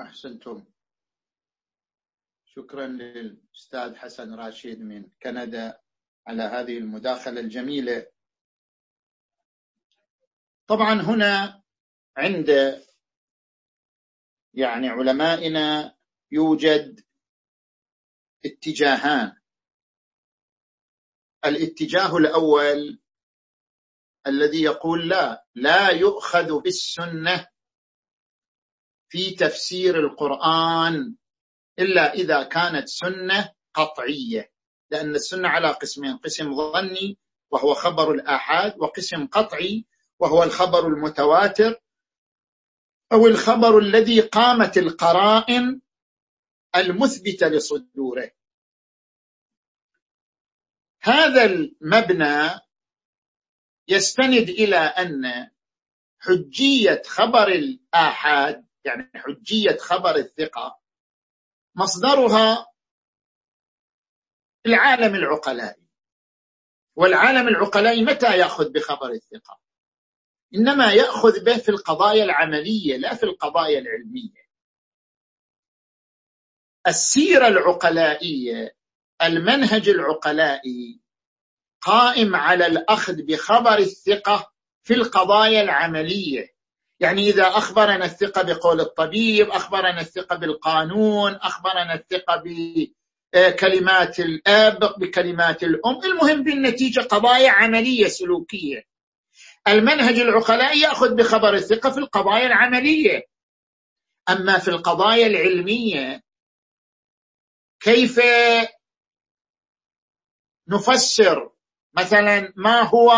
أحسنتم. شكرا للأستاذ حسن راشد من كندا على هذه المداخلة الجميلة. طبعا هنا عند يعني علمائنا يوجد اتجاهان. الاتجاه الأول الذي يقول لا لا يؤخذ بالسنة في تفسير القرآن إلا إذا كانت سنة قطعية لأن السنة على قسمين قسم ظني وهو خبر الآحاد وقسم قطعي وهو الخبر المتواتر أو الخبر الذي قامت القرائن المثبتة لصدوره. هذا المبنى يستند إلى أن حجية خبر الآحاد يعني حجية خبر الثقة مصدرها العالم العقلائي والعالم العقلائي متى يأخذ بخبر الثقة؟ إنما يأخذ به في القضايا العملية لا في القضايا العلمية. السيرة العقلائية المنهج العقلائي قائم على الأخذ بخبر الثقة في القضايا العملية. يعني إذا أخبرنا الثقة بقول الطبيب أخبرنا الثقة بالقانون أخبرنا الثقة بكلمات الأب بكلمات الأم. المهم بالنتيجة قضايا عملية سلوكية. المنهج العقلائي يأخذ بخبر الثقة في القضايا العملية. أما في القضايا العلمية كيف نفسر مثلا ما هو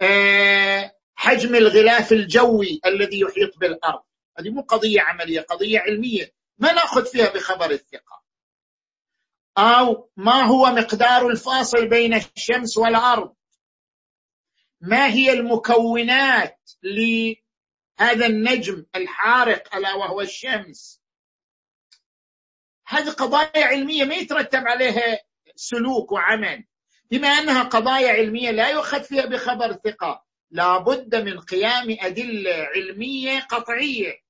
آه، حجم الغلاف الجوي الذي يحيط بالأرض؟ هذه مو قضية عملية قضية علمية. ما نأخذ فيها بخبر الثقة؟ أو ما هو مقدار الفاصل بين الشمس والأرض؟ ما هي المكونات لهذا النجم الحارق ألا وهو الشمس؟ هذه قضايا علمية ما يترتب عليها سلوك وعمل. بما أنها قضايا علمية لا يؤخذ فيها بخبر ثقة لا بد من قيام أدلة علمية قطعية.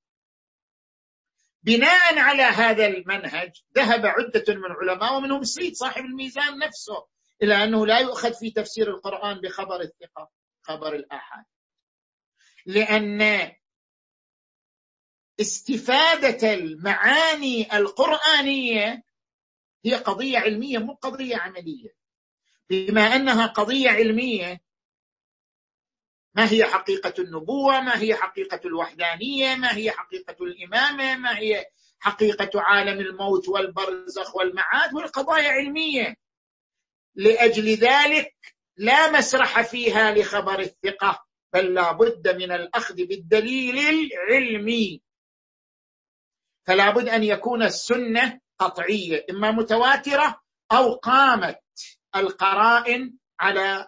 بناء على هذا المنهج ذهب عدة من العلماء ومنهم السيد صاحب الميزان نفسه إلى أنه لا يؤخذ في تفسير القرآن بخبر الثقة خبر الآحاد. لأن استفادة المعاني القرآنية هي قضية علمية مو قضية عملية. بما أنها قضية علمية. ما هي حقيقة النبوة؟ ما هي حقيقة الوحدانية؟ ما هي حقيقة الإمامة؟ ما هي حقيقة عالم الموت والبرزخ والمعاد؟ والقضايا علمية. لأجل ذلك لا مسرح فيها لخبر الثقة بل لا بد من الأخذ بالدليل العلمي. فلا بد أن يكون السنة قطعية إما متواترة أو قامت. القرائن على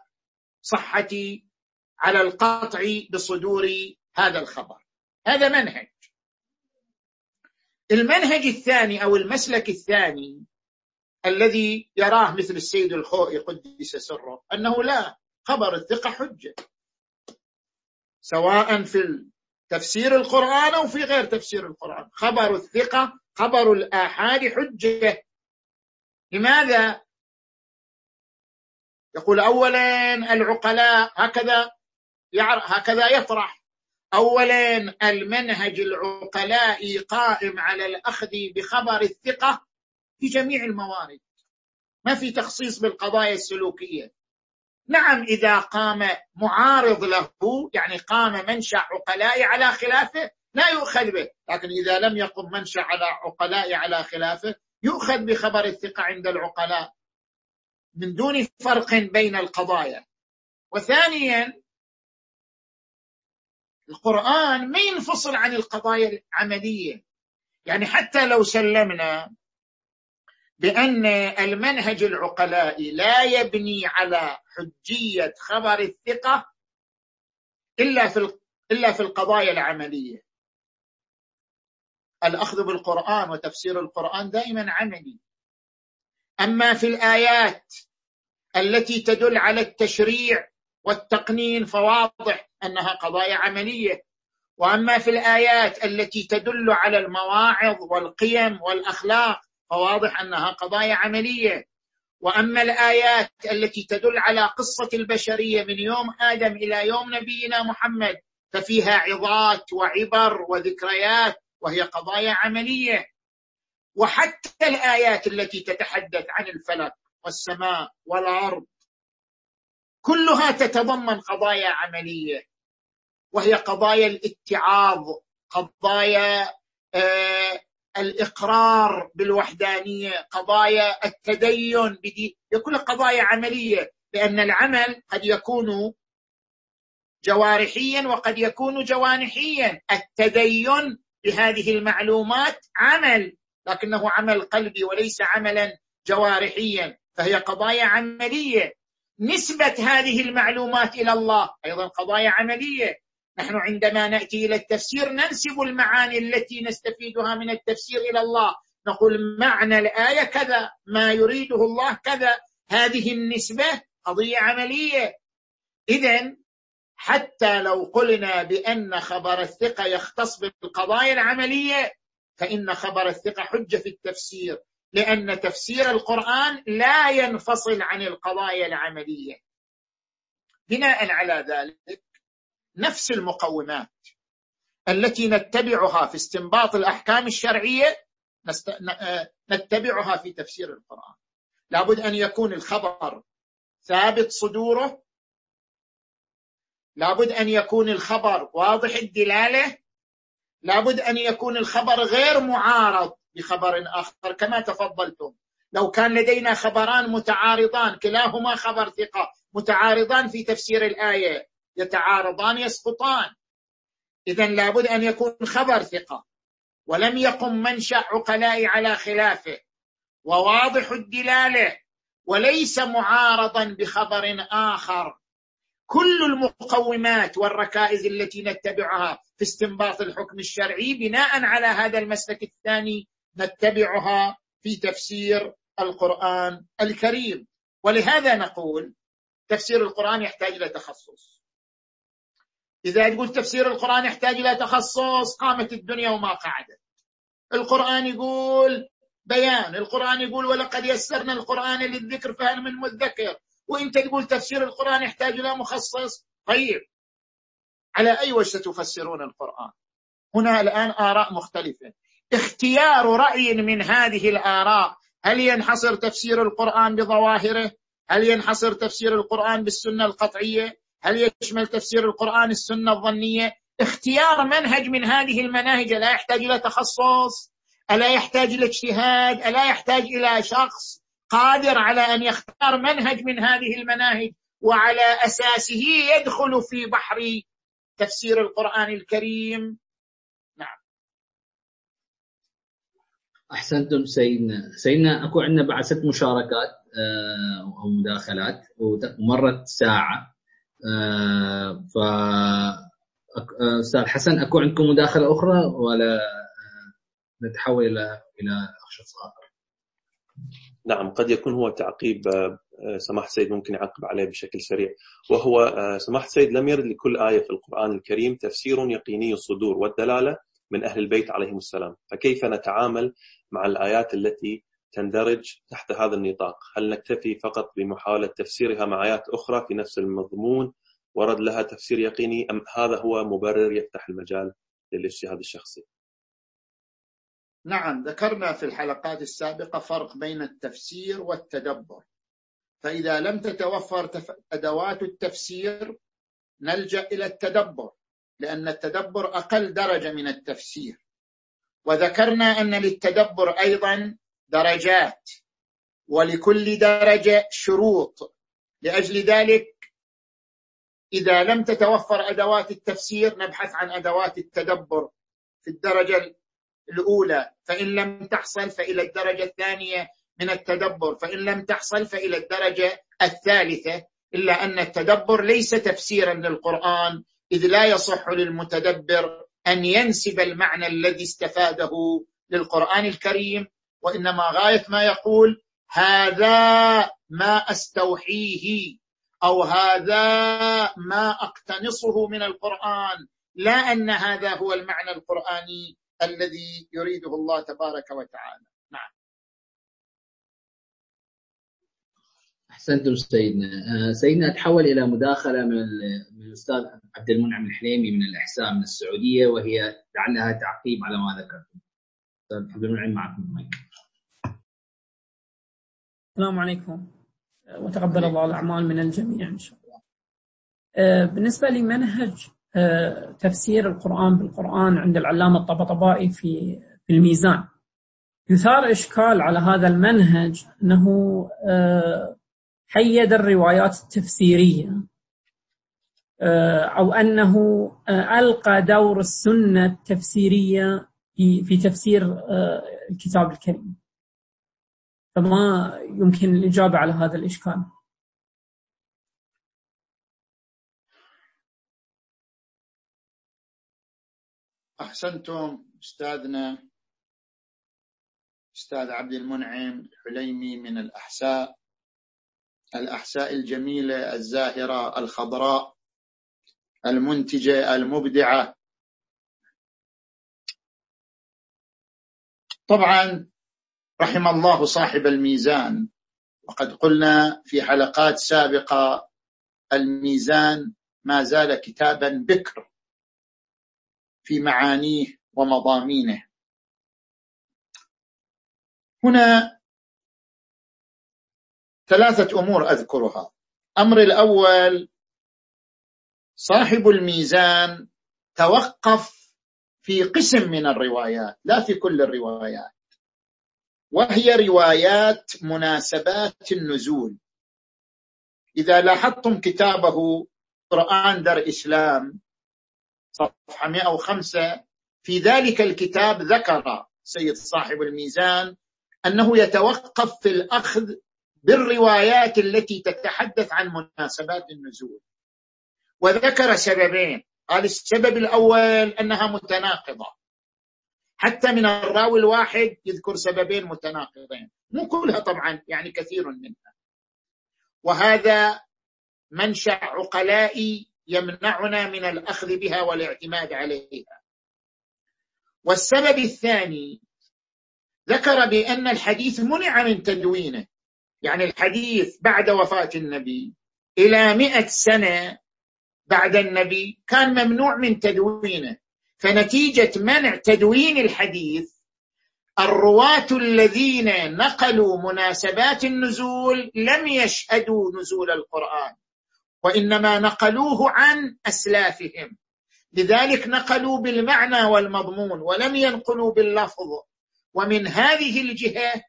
صحة على القطع بصدور هذا الخبر. هذا منهج. المنهج الثاني أو المسلك الثاني الذي يراه مثل السيد الخوئي قدس سره أنه لا خبر الثقة حجة. سواء في تفسير القرآن أو في غير تفسير القرآن. خبر الثقة خبر الآحاد حجة. لماذا؟ يقول أولا العقلاء هكذا هكذا يطرح. اولا المنهج العقلاء قائم على الأخذ بخبر الثقة في جميع الموارد. ما في تخصيص بالقضايا السلوكية. نعم إذا قام معارض له يعني قام منشأ عقلاء على خلافه لا يؤخذ به. لكن إذا لم يقم منشأ على عقلاء على خلافه يؤخذ بخبر الثقة عند العقلاء. من دون فرق بين القضايا. وثانيا القرآن ما ينفصل عن القضايا العملية. يعني حتى لو سلمنا بأن المنهج العقلائي لا يبني على حجية خبر الثقة إلا في إلا في القضايا العملية. الأخذ بالقرآن وتفسير القرآن دائما عملي. أما في الآيات التي تدل على التشريع والتقنين فواضح أنها قضايا عملية. وأما في الآيات التي تدل على المواعظ والقيم والأخلاق فواضح أنها قضايا عملية. وأما الآيات التي تدل على قصة البشرية من يوم آدم إلى يوم نبينا محمد ففيها عظات وعبر وذكريات وهي قضايا عملية. وحتى الآيات التي تتحدث عن الفلك والسماء والأرض كلها تتضمن قضايا عملية وهي قضايا الاتعاظ قضايا آه الإقرار بالوحدانية قضايا التدين بدي كلها قضايا عملية لأن العمل قد يكون جوارحيا وقد يكون جوانحيا. التدين بهذه المعلومات عمل. لكنه عمل قلبي وليس عملا جوارحيا فهي قضايا عملية. نسبة هذه المعلومات إلى الله أيضا قضايا عملية. نحن عندما نأتي إلى التفسير ننسب المعاني التي نستفيدها من التفسير إلى الله. نقول معنى الآية كذا ما يريده الله كذا. هذه النسبة قضية عملية. اذا حتى لو قلنا بأن خبر الثقة يختص بالقضايا العملية فإن خبر الثقة حجه في التفسير لأن تفسير القرآن لا ينفصل عن القضايا العملية. بناء على ذلك نفس المقومات التي نتبعها في استنباط الأحكام الشرعية نتبعها في تفسير القرآن. لابد أن يكون الخبر ثابت صدوره لابد أن يكون الخبر واضح الدلالة لابد أن يكون الخبر غير معارض بخبر آخر كما تفضلتم. لو كان لدينا خبران متعارضان كلاهما خبر ثقة متعارضان في تفسير الآية يتعارضان يسقطان. اذا لابد أن يكون خبر ثقة. ولم يقم منشأ عقلاء على خلافه. وواضح الدلالة. وليس معارضا بخبر آخر. كل المقومات والركائز التي نتبعها في استنباط الحكم الشرعي بناء على هذا المسلك الثاني نتبعها في تفسير القرآن الكريم. ولهذا نقول تفسير القرآن يحتاج إلى تخصص. إذا تقول تفسير القرآن يحتاج إلى تخصص قامت الدنيا وما قعدت. القرآن يقول بيان القرآن يقول ولقد يسرنا القرآن للذكر فهل من مذكر؟ وانت تقول تفسير القرآن يحتاج إلى مخصص. طيب. على أي وجه ستفسرون القرآن؟ هنا الآن آراء مختلفة. اختيار رأي من هذه الآراء. هل ينحصر تفسير القرآن بظواهره؟ هل ينحصر تفسير القرآن بالسنة القطعية؟ هل يشمل تفسير القرآن السنة الظنية؟ اختيار منهج من هذه المناهج لا يحتاج إلى تخصص ألا يحتاج إلى اجتهاد ألا يحتاج إلى شخص. قادر على أن يختار منهج من هذه المناهج وعلى أساسه يدخل في بحر تفسير القرآن الكريم. نعم. أحسنتم سيدنا. سيدنا أكو عندنا بعد ست مشاركات آه، أو مداخلات ومرت ساعة. آه، ف أستاذ حسن أكو عندكم مداخلة أخرى؟ ولا آه، نتحول إلى إلى شخص آخر؟ نعم قد يكون هو تعقيب سماحة السيد ممكن يعقب عليه بشكل سريع. وهو سماحة السيد لم يرد لكل آية في القرآن الكريم تفسير يقيني الصدور والدلالة من أهل البيت عليهم السلام. فكيف نتعامل مع الآيات التي تندرج تحت هذا النطاق؟ هل نكتفي فقط بمحاولة تفسيرها مع آيات أخرى في نفس المضمون ورد لها تفسير يقيني أم هذا هو مبرر يفتح المجال للاجتهاد الشخصي؟ نعم ذكرنا في الحلقات السابقة فرق بين التفسير والتدبر. فإذا لم تتوفر أدوات التفسير نلجأ إلى التدبر لأن التدبر أقل درجة من التفسير. وذكرنا أن للتدبر أيضا درجات ولكل درجة شروط. لأجل ذلك إذا لم تتوفر أدوات التفسير نبحث عن أدوات التدبر في الدرجة الأولى فإن لم تحصل فإلى الدرجة الثانية من التدبر فإن لم تحصل فإلى الدرجة الثالثة إلا أن التدبر ليس تفسيرا للقرآن إذ لا يصح للمتدبر أن ينسب المعنى الذي استفاده للقرآن الكريم وإنما غاية ما يقول هذا ما أستوحيه أو هذا ما أقتنصه من القرآن لا أن هذا هو المعنى القرآني الذي يريده الله تبارك وتعالى. نعم. أحسنتم سيدنا. آه، سيدنا أتحول إلى مداخلة من من الأستاذ عبد المنعم الحليمي من الإحساء من السعودية وهي لعلها تعقيب على ما ذكرتم. أستاذ عبد المنعم معكم المايك. السلام عليكم. وتقبل الله الأعمال من الجميع إن شاء الله. آه، بالنسبة لمنهج تفسير القرآن بالقرآن عند العلامة الطبطبائي في الميزان. يثار إشكال على هذا المنهج أنه حيد الروايات التفسيرية آه، أو أنه آه، ألقى دور السنة التفسيرية في تفسير آه، الكتاب الكريم. فما يمكن الإجابة على هذا الإشكال. أحسنتم أستاذنا أستاذ عبد المنعم الحليمي من الأحساء الأحساء الجميلة الزاهرة الخضراء المنتجة المبدعة. طبعا رحم الله صاحب الميزان. وقد قلنا في حلقات سابقة الميزان ما زال كتابا بكر. في معانيه ومضامينه. هنا ثلاثة أمور أذكرها. أمر الأول صاحب الميزان توقف في قسم من الروايات لا في كل الروايات. وهي روايات مناسبات النزول. إذا لاحظتم كتابه قرآن در إسلام صفحة 105 في ذلك الكتاب ذكر سيد صاحب الميزان أنه يتوقف في الأخذ بالروايات التي تتحدث عن مناسبات النزول. وذكر سببين. قال السبب الأول أنها متناقضة. حتى من الراوي الواحد يذكر سببين متناقضين. مو كلها طبعا يعني كثير منها. وهذا منشأ عقلائي يمنعنا من الأخذ بها والاعتماد عليها. والسبب الثاني ذكر بأن الحديث منع من تدوينه. يعني الحديث بعد وفاة النبي إلى مئة سنة بعد النبي كان ممنوع من تدوينه. فنتيجة منع تدوين الحديث الرواة الذين نقلوا مناسبات النزول لم يشهدوا نزول القرآن. وإنما نقلوه عن أسلافهم. لذلك نقلوا بالمعنى والمضمون ولم ينقلوا باللفظ. ومن هذه الجهة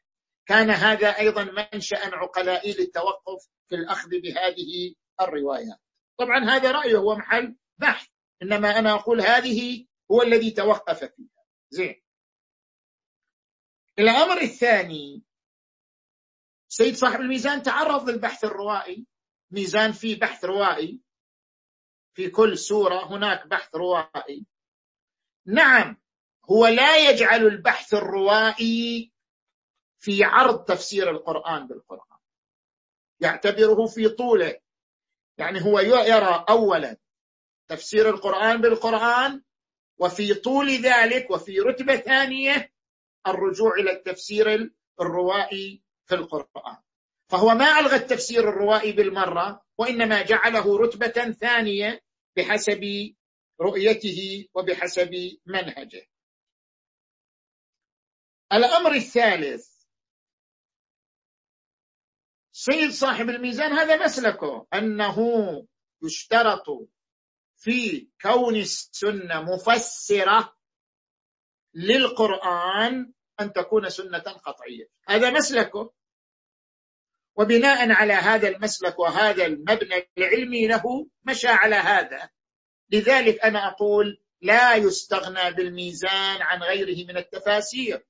كان هذا أيضا منشأ عقلائي للتوقف في الأخذ بهذه الروايات. طبعا هذا رأيه هو محل بحث. إنما أنا أقول هذه هو الذي توقف فيها. زين. الأمر الثاني سيد صاحب الميزان تعرض للبحث الروائي. ميزان فيه بحث روائي. في كل سورة هناك بحث روائي. نعم هو لا يجعل البحث الروائي في عرض تفسير القرآن بالقرآن. يعتبره في طوله. يعني هو يرى أولا تفسير القرآن بالقرآن وفي طول ذلك وفي رتبة ثانية الرجوع إلى التفسير الروائي في القرآن. فهو ما ألغى التفسير الروائي بالمرة وإنما جعله رتبة ثانية بحسب رؤيته وبحسب منهجه. الأمر الثالث. سيد صاحب الميزان هذا مسلكه أنه يشترط في كون السنة مفسرة للقرآن أن تكون سنة قطعية. هذا مسلكه. وبناء على هذا المسلك وهذا المبنى العلمي له مشى على هذا. لذلك أنا أقول لا يستغنى بالميزان عن غيره من التفاسير.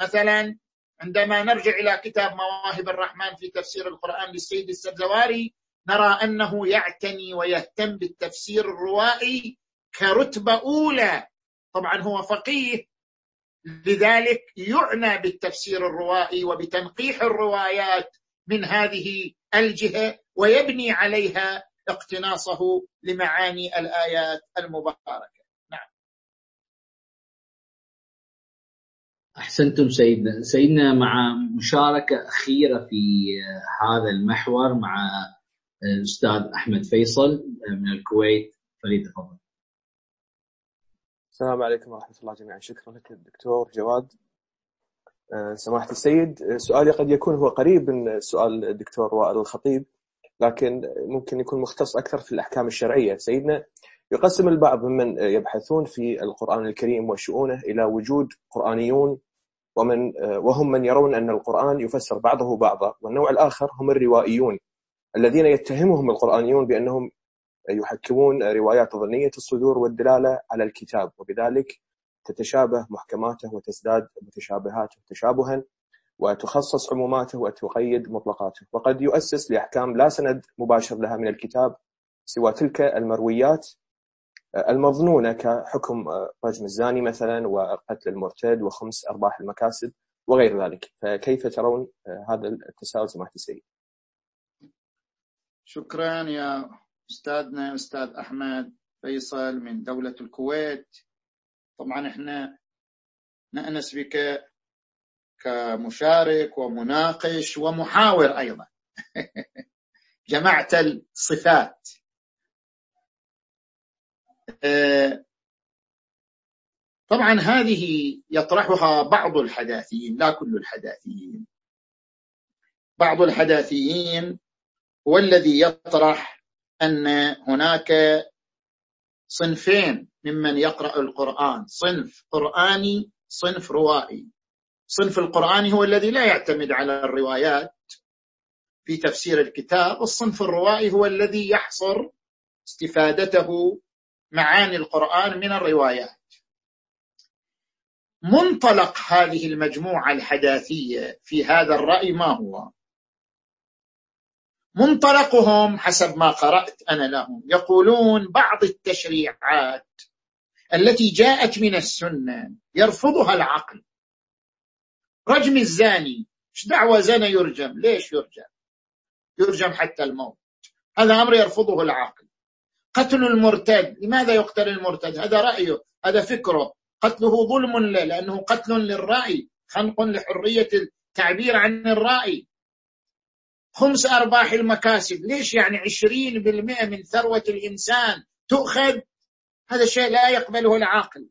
مثلا عندما نرجع إلى كتاب مواهب الرحمن في تفسير القرآن للسيد السبزواري نرى أنه يعتني ويهتم بالتفسير الروائي كرتبة أولى. طبعا هو فقيه. لذلك يعنى بالتفسير الروائي وبتنقيح الروايات. من هذه الجهة ويبني عليها اقتناصه لمعاني الآيات المباركة. أحسنتم سيدنا. سيدنا مع مشاركة أخيرة في هذا المحور مع الأستاذ أحمد فيصل من الكويت. فليتفضل. السلام عليكم ورحمة الله جميعا. شكرا لك دكتور جواد. سماحة السيد سؤالي قد يكون هو قريب من سؤال الدكتور وائل الخطيب لكن ممكن يكون مختص أكثر في الأحكام الشرعية. سيدنا يقسم البعض ممن يبحثون في القرآن الكريم وشؤونه إلى وجود قرآنيون ومن وهم من يرون أن القرآن يفسر بعضه بعضا والنوع الآخر هم الروائيون الذين يتهمهم القرآنيون بأنهم يحكمون روايات ظنية الصدور والدلالة على الكتاب وبذلك تتشابه محكماته وتزداد متشابهاته تشابها وتخصص عموماته وتقيد مطلقاته. وقد يؤسس لأحكام لا سند مباشر لها من الكتاب سوى تلك المرويات المظنونة كحكم رجم الزاني مثلا وقتل المرتد وخمس أرباح المكاسب وغير ذلك. فكيف ترون هذا التساؤل سماحة السيد؟ شكرا يا أستاذنا أستاذ أحمد فيصل من دولة الكويت. طبعا إحنا نأنس بك كمشارك ومناقش ومحاور أيضا. جمعت الصفات. طبعا هذه يطرحها بعض الحداثيين لا كل الحداثيين. بعض الحداثيين هو الذي يطرح أن هناك صنفين ممن يقرأ القرآن. صنف قرآني صنف روائي. صنف القرآني هو الذي لا يعتمد على الروايات في تفسير الكتاب. الصنف الروائي هو الذي يحصر استفادته معاني القرآن من الروايات. منطلق هذه المجموعة الحداثية في هذا الرأي ما هو؟ منطلقهم حسب ما قرأت أنا لهم. يقولون بعض التشريعات التي جاءت من السنة يرفضها العقل. رجم الزاني إيش دعوة زنا يرجم؟ ليش يرجم؟ يرجم حتى الموت. هذا أمر يرفضه العقل. قتل المرتد لماذا يقتل المرتد؟ هذا رأيه هذا فكره. قتله ظلم له لأنه قتل للرأي خنق لحرية التعبير عن الرأي. خمس أرباح المكاسب ليش يعني عشرين بالمئة من ثروة الإنسان تؤخذ هذا شيء لا يقبله العاقل.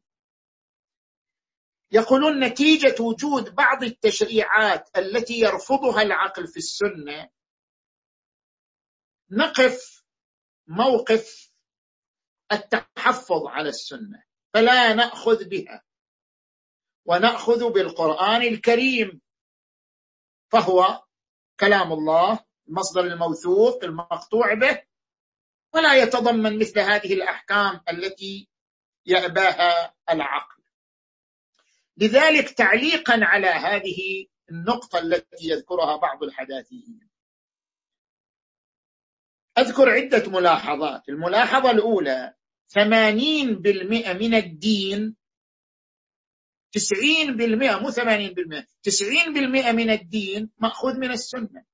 يقولون نتيجة وجود بعض التشريعات التي يرفضها العقل في السنة. نقف موقف التحفظ على السنة فلا نأخذ بها ونأخذ بالقرآن الكريم فهو كلام الله المصدر الموثوق المقطوع به ولا يتضمن مثل هذه الأحكام التي يأباها العقل. لذلك تعليقا على هذه النقطة التي يذكرها بعض الحداثيين. أذكر عدة ملاحظات. الملاحظة الأولى ثمانين بالمئة من الدين تسعين بالمئة مو ثمانين بالمئة تسعين بالمئة من الدين مأخوذ من السنة.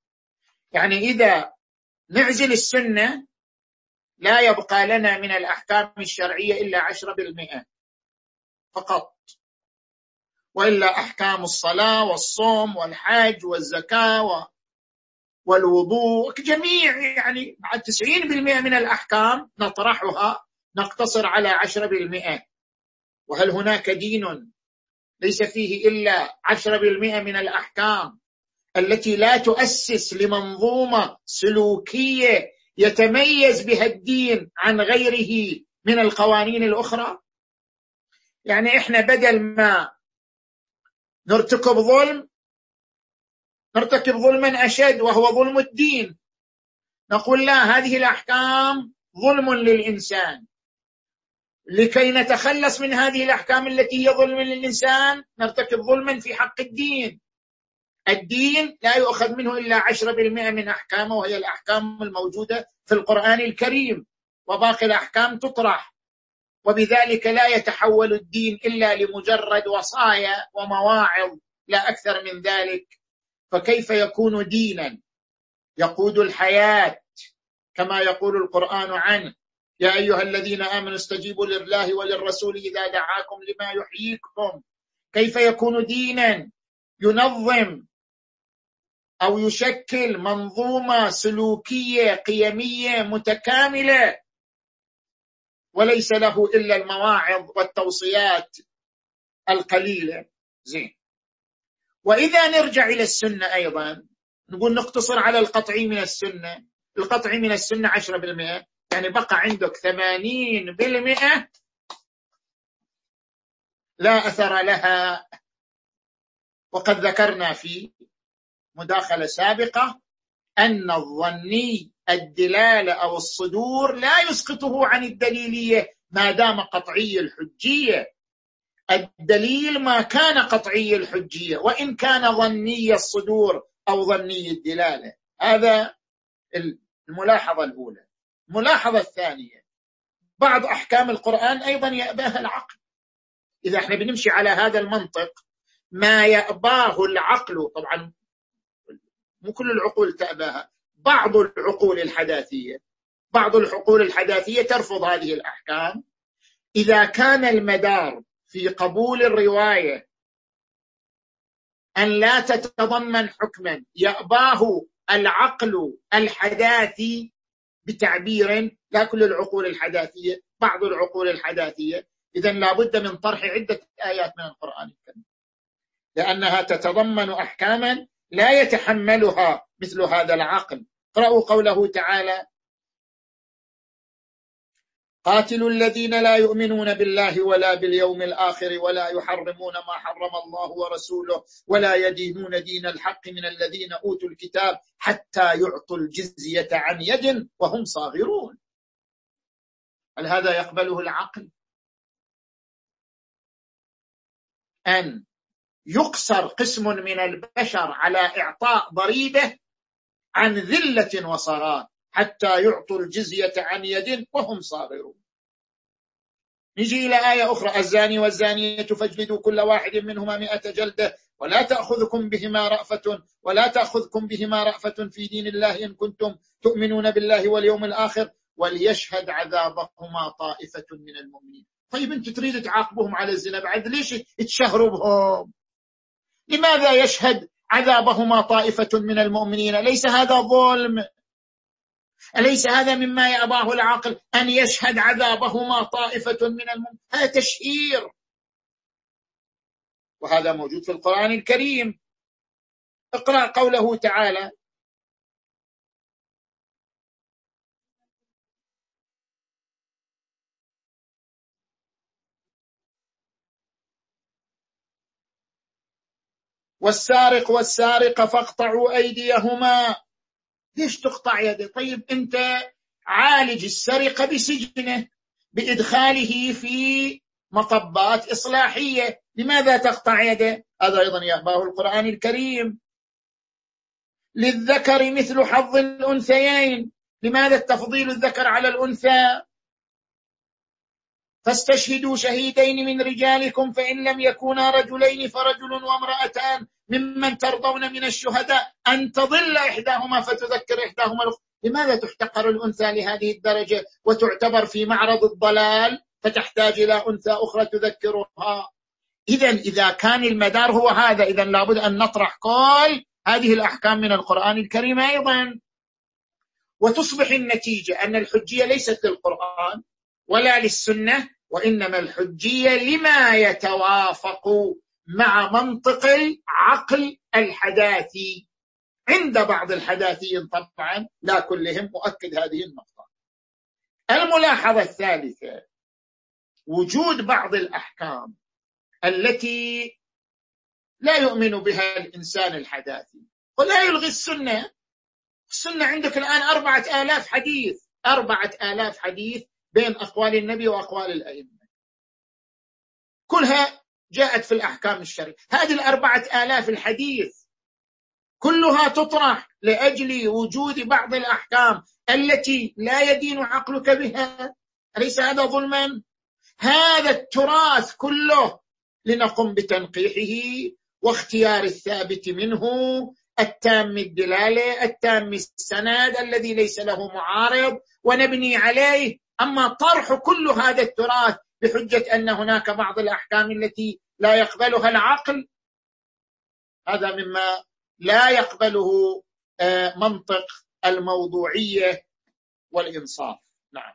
يعني إذا نعزل السنة لا يبقى لنا من الأحكام الشرعية إلا عشرة بالمئة فقط. وإلا أحكام الصلاة والصوم والحج والزكاة والوضوء جميع يعني بعد تسعين بالمئة من الأحكام نطرحها نقتصر على عشرة بالمئة. وهل هناك دين ليس فيه إلا عشرة بالمئة من الأحكام التي لا تؤسس لمنظومة سلوكية يتميز بها الدين عن غيره من القوانين الأخرى؟ يعني إحنا بدل ما نرتكب ظلم نرتكب ظلما أشد وهو ظلم الدين. نقول لا هذه الأحكام ظلم للإنسان. لكي نتخلص من هذه الأحكام التي هي ظلم للإنسان نرتكب ظلما في حق الدين. الدين لا يؤخذ منه إلا عشرة بالمئة من أحكامه وهي الأحكام الموجودة في القرآن الكريم وباقي الأحكام تطرح. وبذلك لا يتحول الدين إلا لمجرد وصايا ومواعظ لا أكثر من ذلك. فكيف يكون دينا؟ يقود الحياة كما يقول القرآن عنه. يا أيها الذين آمنوا استجيبوا لله وللرسول إذا دعاكم لما يحييكم. كيف يكون دينا؟ ينظم أو يشكل منظومة سلوكية قيمية متكاملة. وليس له إلا المواعظ والتوصيات القليلة. زين. وإذا نرجع إلى السنة أيضا نقول نقتصر على القطعي من السنة. القطعي من عشرة بالمئة. يعني بقى عندك ثمانين بالمئة. لا أثر لها. وقد ذكرنا في مداخلة سابقة أن الظني الدلالة أو الصدور لا يسقطه عن الدليلية ما دام قطعي الحجية. الدليل ما كان قطعي الحجية وإن كان ظني الصدور أو ظني الدلالة. هذا الملاحظة الأولى. الملاحظة الثانية بعض أحكام القرآن أيضا يأباها العقل. إذا إحنا بنمشي على هذا المنطق ما يأباه العقل طبعا مو كل العقول تأباها. بعض العقول الحداثية بعض العقول الحداثية ترفض هذه الأحكام. إذا كان المدار في قبول الرواية أن لا تتضمن حكما يأباه العقل الحداثي بتعبير لا كل العقول الحداثية بعض العقول الحداثية. إذا لابد من طرح عدة آيات من القرآن الكريم. لأنها تتضمن أحكاما لا يتحملها مثل هذا العقل. اقرأوا قوله تعالى قاتلوا الذين لا يؤمنون بالله ولا باليوم الآخر ولا يحرمون ما حرم الله ورسوله ولا يدينون دين الحق من الذين أوتوا الكتاب حتى يعطوا الجزية عن يد وهم صاغرون. هل هذا يقبله العقل؟ أن يقصر قسم من البشر على إعطاء ضريبة عن ذلة وصرات حتى يعطوا الجزية عن يد وهم صاغرون. نجي إلى آية أخرى. الزاني والزانية فاجلدوا كل واحد منهما مئة جلدة ولا تأخذكم بهما رأفة ولا تأخذكم بهما رأفة في دين الله إن كنتم تؤمنون بالله واليوم الآخر وليشهد عذابهما طائفة من المؤمنين. طيب أنت تريد تعاقبهم على الزنا بعد ليش تشهروا بهم؟ لماذا يشهد عذابهما طائفة من المؤمنين؟ ليس هذا ظلم. أليس هذا مما يأباه العقل أن يشهد عذابهما طائفة من المؤمنين. هذا تشهير. وهذا موجود في القرآن الكريم. اقرأ قوله تعالى والسارق والسارقة فاقطعوا أيديهما. ليش تقطع يده طيب أنت عالج السرقة بسجنه بإدخاله في مطبات إصلاحية. لماذا تقطع يده؟ هذا أيضا يأباه القرآن الكريم. للذكر مثل حظ الأنثيين. لماذا التفضيل الذكر على الأنثى؟ فاستشهدوا شهيدين من رجالكم فإن لم يكونا رجلين فرجل وامرأتان ممن ترضون من الشهداء أن تضل إحداهما فتذكر إحداهما لماذا تحتقر الأنثى لهذه الدرجة وتعتبر في معرض الضلال؟ فتحتاج إلى أنثى أخرى تذكرها. إذا إذا كان المدار هو هذا إذا لابد أن نطرح كل هذه الأحكام من القرآن الكريم أيضا. وتصبح النتيجة أن الحجية ليست للقرآن ولا للسنة وإنما الحجية لما يتوافق مع منطق العقل الحداثي. عند بعض الحداثيين طبعا لا كلهم أؤكد هذه النقطة. الملاحظة الثالثة وجود بعض الأحكام التي لا يؤمن بها الإنسان الحداثي. ولا يلغي السنة. السنة عندك الآن أربعة آلاف حديث. أربعة آلاف حديث بين أقوال النبي وأقوال الأئمة. كلها جاءت في الأحكام الشرعية. هذه الأربعة آلاف الحديث كلها تطرح لأجل وجود بعض الأحكام التي لا يدين عقلك بها. أليس هذا ظلما؟ هذا التراث كله لنقم بتنقيحه واختيار الثابت منه التام الدلالة التام السند الذي ليس له معارض ونبني عليه أما طرح كل هذا التراث بحجة أن هناك بعض الأحكام التي لا يقبلها العقل هذا مما لا يقبله آه، منطق الموضوعية والإنصاف. نعم.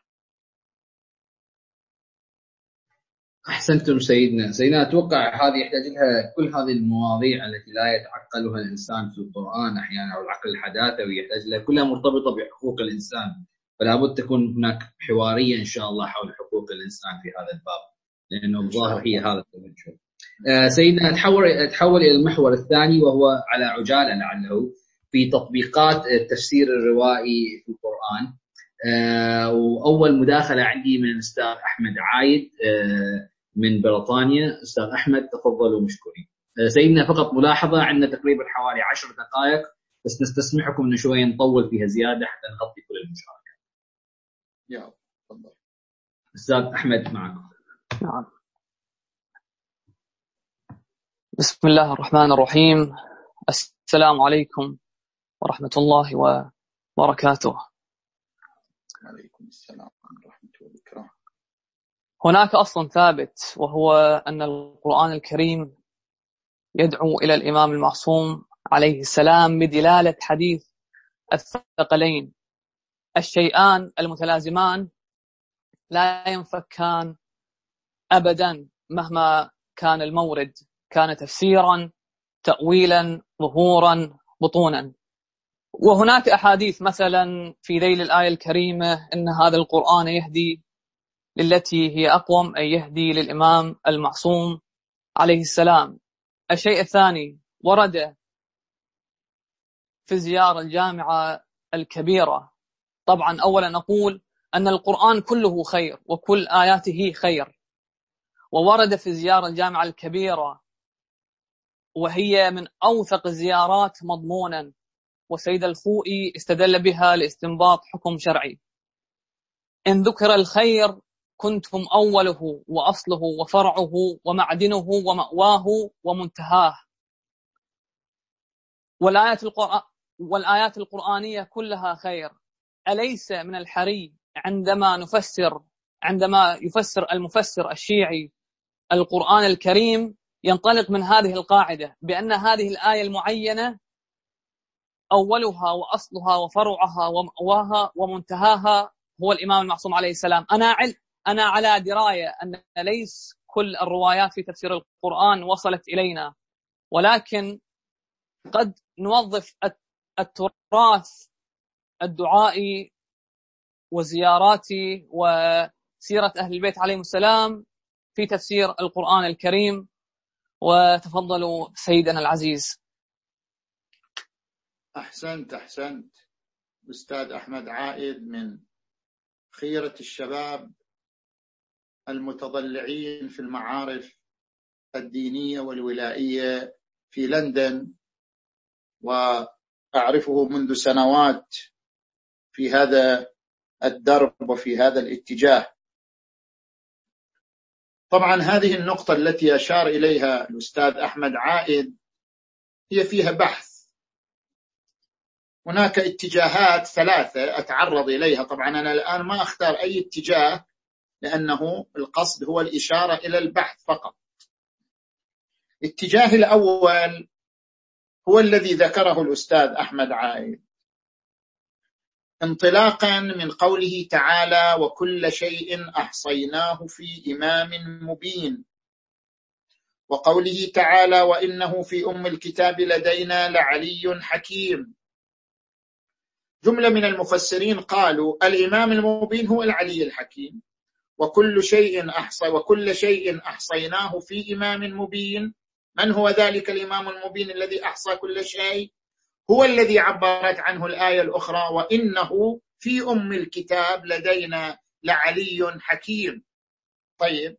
أحسنتم سيدنا. سيدنا أتوقع هذه يحتاج لها كل هذه المواضيع التي لا يتعقلها الإنسان في القرآن أحيانا أو العقل الحداثوي يحتاج لها كلها مرتبطة بحقوق الإنسان. فلا بد تكون هناك حوارية إن شاء الله حول حقوق الإنسان في هذا الباب لأنه الظاهر هي هذا التوجه. آه سيدنا تحول تحول إلى المحور الثاني وهو على عجالة لعله في تطبيقات التفسير الروائي في القرآن. آه وأول مداخلة عندي من الأستاذ أحمد عايد آه من بريطانيا أستاذ أحمد تفضلوا مشكورين. آه سيدنا فقط ملاحظة عندنا تقريبا حوالي عشر دقائق بس نستسمحكم إنه شوية نطول فيها زيادة حتى نغطي كل المشاركات. تفضل. أستاذ أحمد معكم نعم. بسم الله الرحمن الرحيم. السلام عليكم ورحمة الله وبركاته. عليكم السلام ورحمة الله وبركاته. هناك أصل ثابت وهو أن القرآن الكريم يدعو إلى الإمام المعصوم عليه السلام بدلالة حديث الثقلين. الشيئان المتلازمان لا ينفكان ابدا مهما كان المورد. كان تفسيرا تاويلا ظهورا بطونا. وهناك أحاديث مثلا في ذيل الآية الكريمة إن هذا القرآن يهدي للتي هي أقوم أي يهدي للإمام المعصوم عليه السلام. الشيء الثاني ورد في زياره الجامعة الكبيرة. طبعا أولا نقول أن القرآن كله خير وكل آياته خير. وورد في زيارة الجامعة الكبيرة وهي من أوثق الزيارات مضمونا وسيد الخوئي استدل بها لاستنباط حكم شرعي. إن ذكر الخير كنتم أوله وأصله وفرعه ومعدنه ومأواه ومنتهاه. والآيات, القرآن والآيات القرآنية كلها خير. أليس من الحري عندما نفسر عندما يفسر المفسر الشيعي القرآن الكريم ينطلق من هذه القاعدة بأن هذه الآية المعينة أولها وأصلها وفرعها ومأواها ومنتهاها هو الإمام المعصوم عليه السلام. أنا عل أنا على دراية أن ليس كل الروايات في تفسير القرآن وصلت إلينا ولكن قد نوظف التراث الدعائي وزياراتي وسيرة أهل البيت عليهم السلام في تفسير القرآن الكريم. وتفضلوا سيدنا العزيز. أحسنت أحسنت. أستاذ أحمد عائد من خيرة الشباب المتضلعين في المعارف الدينية والولائية في لندن. وأعرفه منذ سنوات في هذا الدرب وفي هذا الاتجاه. طبعا هذه النقطة التي أشار إليها الأستاذ أحمد عائد هي فيها بحث. هناك اتجاهات ثلاثة أتعرض إليها. طبعا أنا الآن ما أختار أي اتجاه لأنه القصد هو الإشارة إلى البحث فقط. الاتجاه الأول هو الذي ذكره الأستاذ أحمد عائد. انطلاقا من قوله تعالى وكل شيء أحصيناه في إمام مبين. وقوله تعالى وإنه في أم الكتاب لدينا لعلي حكيم. جملة من المفسرين قالوا الإمام المبين هو العلي الحكيم. وكل شيء احصى وكل شيء أحصيناه في إمام مبين. من هو ذلك الإمام المبين الذي أحصى كل شيء؟ هو الذي عبرت عنه الآية الأخرى وإنه في أم الكتاب لدينا لعلي حكيم. طيب.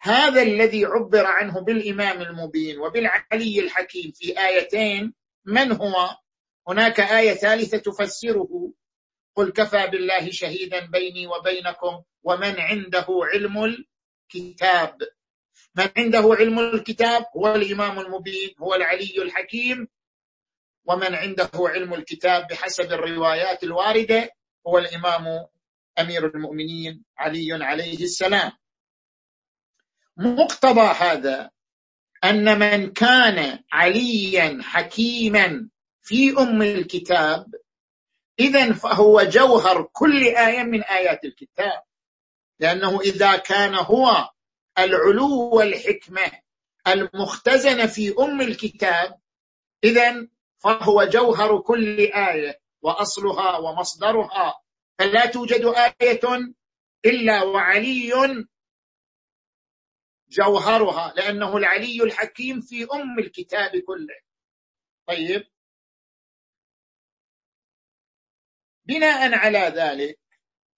هذا الذي عبر عنه بالإمام المبين وبالعلي الحكيم في آيتين من هو؟ هناك آية ثالثة تفسره. قل كفى بالله شهيدا بيني وبينكم ومن عنده علم الكتاب. من عنده علم الكتاب؟ هو الإمام المبين هو العلي الحكيم. ومن عنده علم الكتاب بحسب الروايات الواردة هو الإمام أمير المؤمنين علي عليه السلام. مقتضى هذا أن من كان عليا حكيما في أم الكتاب اذا فهو جوهر كل آية من آيات الكتاب. لأنه إذا كان هو العلو والحكمة المختزنة في أم الكتاب اذا فهو جوهر كل آية وأصلها ومصدرها. فلا توجد آية إلا وعلي جوهرها لأنه العلي الحكيم في أم الكتاب كله. طيب. بناء على ذلك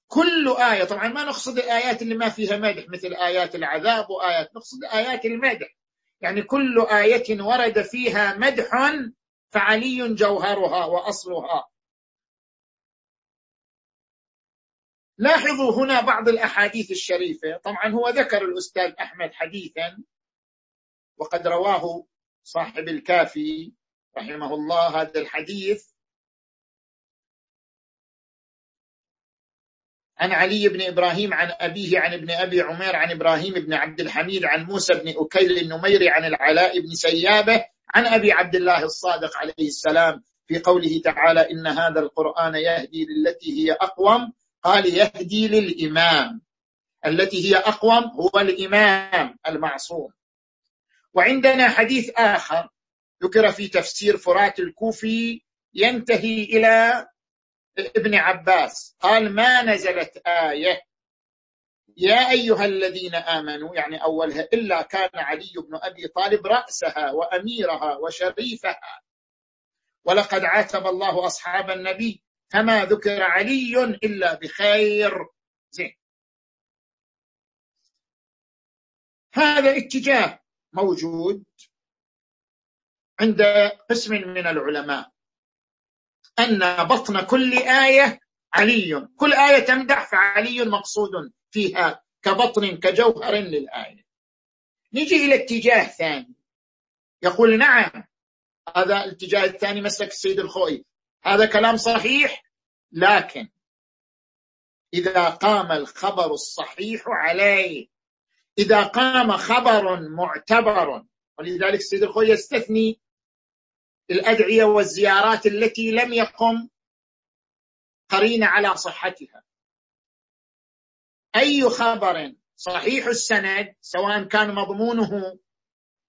كل آية طبعا ما نقصد الآيات اللي ما فيها مدح مثل آيات العذاب وآيات نقصد آيات المدح. يعني كل آية ورد فيها مدح فعلي جوهرها وأصلها. لاحظوا هنا بعض الأحاديث الشريفة. طبعا هو ذكر الأستاذ أحمد حديثا وقد رواه صاحب الكافي رحمه الله هذا الحديث. عن علي بن إبراهيم عن أبيه عن ابن أبي عمير عن إبراهيم بن عبد الحميد عن موسى بن أكيل النميري عن العلاء بن سيابة عن أبي عبد الله الصادق عليه السلام في قوله تعالى إن هذا القرآن يهدي للتي هي أقوم. قال يهدي للإمام. التي هي أقوم هو الإمام المعصوم. وعندنا حديث آخر ذكر في تفسير فرات الكوفي ينتهي إلى ابن عباس. قال ما نزلت آية يا أيها الذين آمنوا يعني أولها إلا كان علي بن أبي طالب رأسها وأميرها وشريفها. ولقد عاتب الله أصحاب النبي فما ذكر علي إلا بخير. زين. هذا اتجاه موجود عند قسم من العلماء أن بطن كل آية علي. كل آية تمدح فعلي مقصود. فيها كبطن كجوهر للآية. نجي إلى اتجاه ثاني. يقول نعم هذا الاتجاه الثاني مسك السيد الخوي. هذا كلام صحيح لكن إذا قام الخبر الصحيح عليه. إذا قام خبر معتبر ولذلك السيد الخوي يستثني الأدعية والزيارات التي لم يقم قرين على صحتها. أي خبر صحيح السند سواء كان مضمونه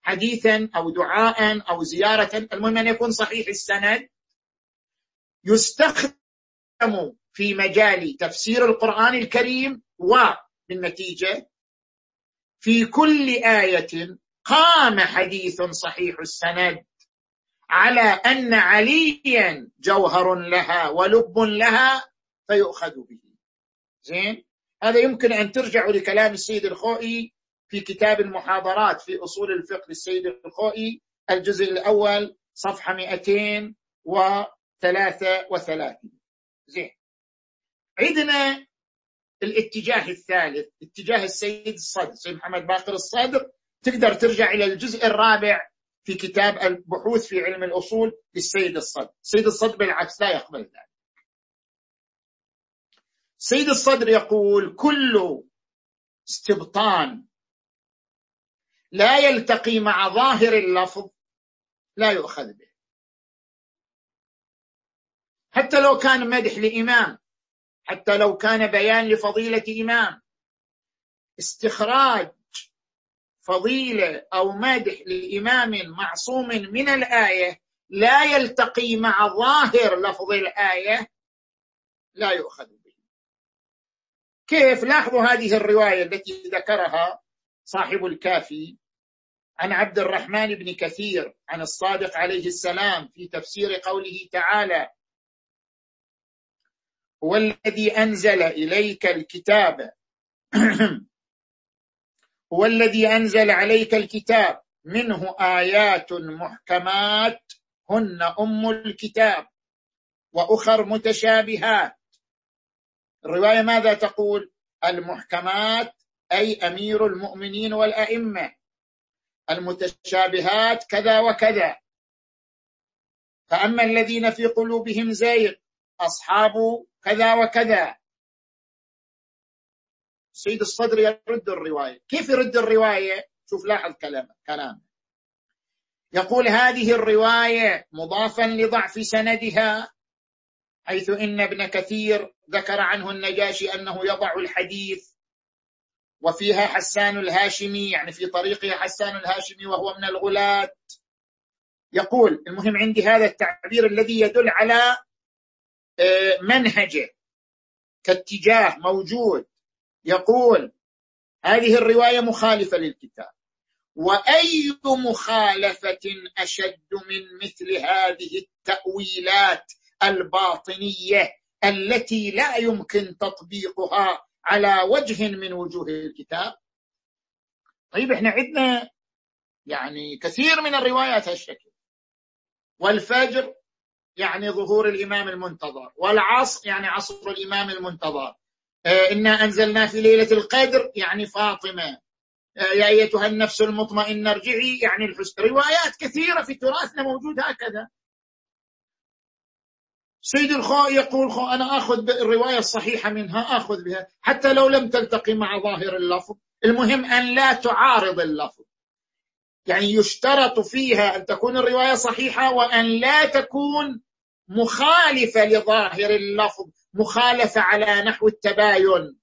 حديثا أو دعاء أو زيارة المهم أن يكون صحيح السند. يستخدم في مجال تفسير القرآن الكريم وبالنتيجة في كل آية قام حديث صحيح السند على أن عليا جوهر لها ولب لها فيؤخذ به. زين؟ هذا يمكن أن ترجعوا لكلام السيد الخوئي في كتاب المحاضرات في أصول الفقه للسيد الخوئي الجزء الأول صفحة 233 زين. عندنا الاتجاه الثالث اتجاه السيد الصدر سيد محمد باقر الصدر. تقدر ترجع إلى الجزء الرابع في كتاب البحوث في علم الأصول للسيد الصدر. السيد الصدر بالعكس لا يقبل ذلك. سيد الصدر يقول كل استبطان لا يلتقي مع ظاهر اللفظ لا يؤخذ به. حتى لو كان مدح لإمام حتى لو كان بيان لفضيلة إمام استخراج فضيلة أو مدح لإمام معصوم من الآية لا يلتقي مع ظاهر لفظ الآية لا يؤخذ كيف لاحظوا هذه الرواية التي ذكرها صاحب الكافي عن عبد الرحمن بن كثير عن الصادق عليه السلام في تفسير قوله تعالى هو الذي أنزل إليك الكتاب. هو الذي أنزل عليك الكتاب. منه آيات محكمات. هن أم الكتاب. وأخر متشابهات. الرواية ماذا تقول؟ المحكمات أي أمير المؤمنين والأئمة. المتشابهات كذا وكذا. فأما الذين في قلوبهم زيغ أصحاب كذا وكذا. سيد الصدر يرد الرواية. كيف يرد الرواية؟ شوف لاحظ كلام كلام. يقول هذه الرواية مضافا لضعف سندها. حيث إن ابن كثير ذكر عنه النجاشي أنه يضع الحديث وفيها حسان الهاشمي يعني في طريقها حسان الهاشمي وهو من الغلاة يقول المهم عندي هذا التعبير الذي يدل على آه، منهجه كاتجاه موجود. يقول هذه الرواية مخالفة للكتاب. وأي مخالفة أشد من مثل هذه التأويلات الباطنية التي لا يمكن تطبيقها على وجه من وجوه الكتاب. طيب إحنا عندنا يعني كثير من الروايات هالشكل. والفجر يعني ظهور الإمام المنتظر والعصر يعني عصر الإمام المنتظر. آه إنا أنزلنا في ليلة القدر يعني فاطمة. آه يا أيتها النفس المطمئنة ارجعي يعني الحسن. روايات كثيرة في تراثنا موجود هكذا. سيد الخاء يقول خو أنا أخذ الرواية الصحيحة منها أخذ بها حتى لو لم تلتقي مع ظاهر اللفظ. المهم أن لا تعارض اللفظ. يعني يشترط فيها أن تكون الرواية صحيحة وأن لا تكون مخالفة لظاهر اللفظ مخالفة على نحو التباين.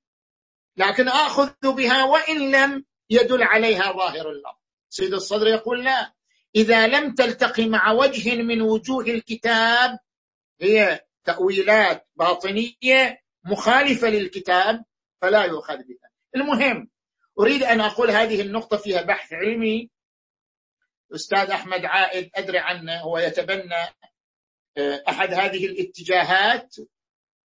لكن آخذ بها وإن لم يدل عليها ظاهر اللفظ. سيد الصدر يقول لا. إذا لم تلتقي مع وجه من وجوه الكتاب هي تأويلات باطنية مخالفة للكتاب فلا يؤخذ بها. المهم أريد أن أقول هذه النقطة فيها بحث علمي. أستاذ أحمد عائد أدري عنه هو يتبنى آه، أحد هذه الاتجاهات.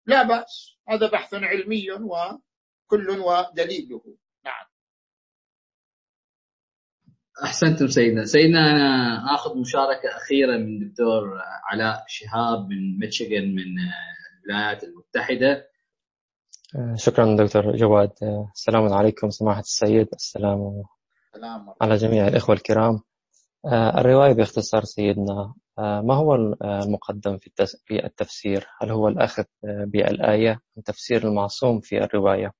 لا بأس هذا بحث علمي وكل ودليله نعم أحسنتم سيدنا. سيدنا أنا آخذ مشاركة أخيرة من الدكتور علاء شهاب من ميشيغان من الولايات المتحدة. شكرا دكتور جواد. السلام عليكم سماحة السيد. السلام على جميع الإخوة الكرام. الرواية باختصار سيدنا ما هو المقدم في التفسير؟ هل هو الأخذ بالآية أم تفسير المعصوم في الرواية؟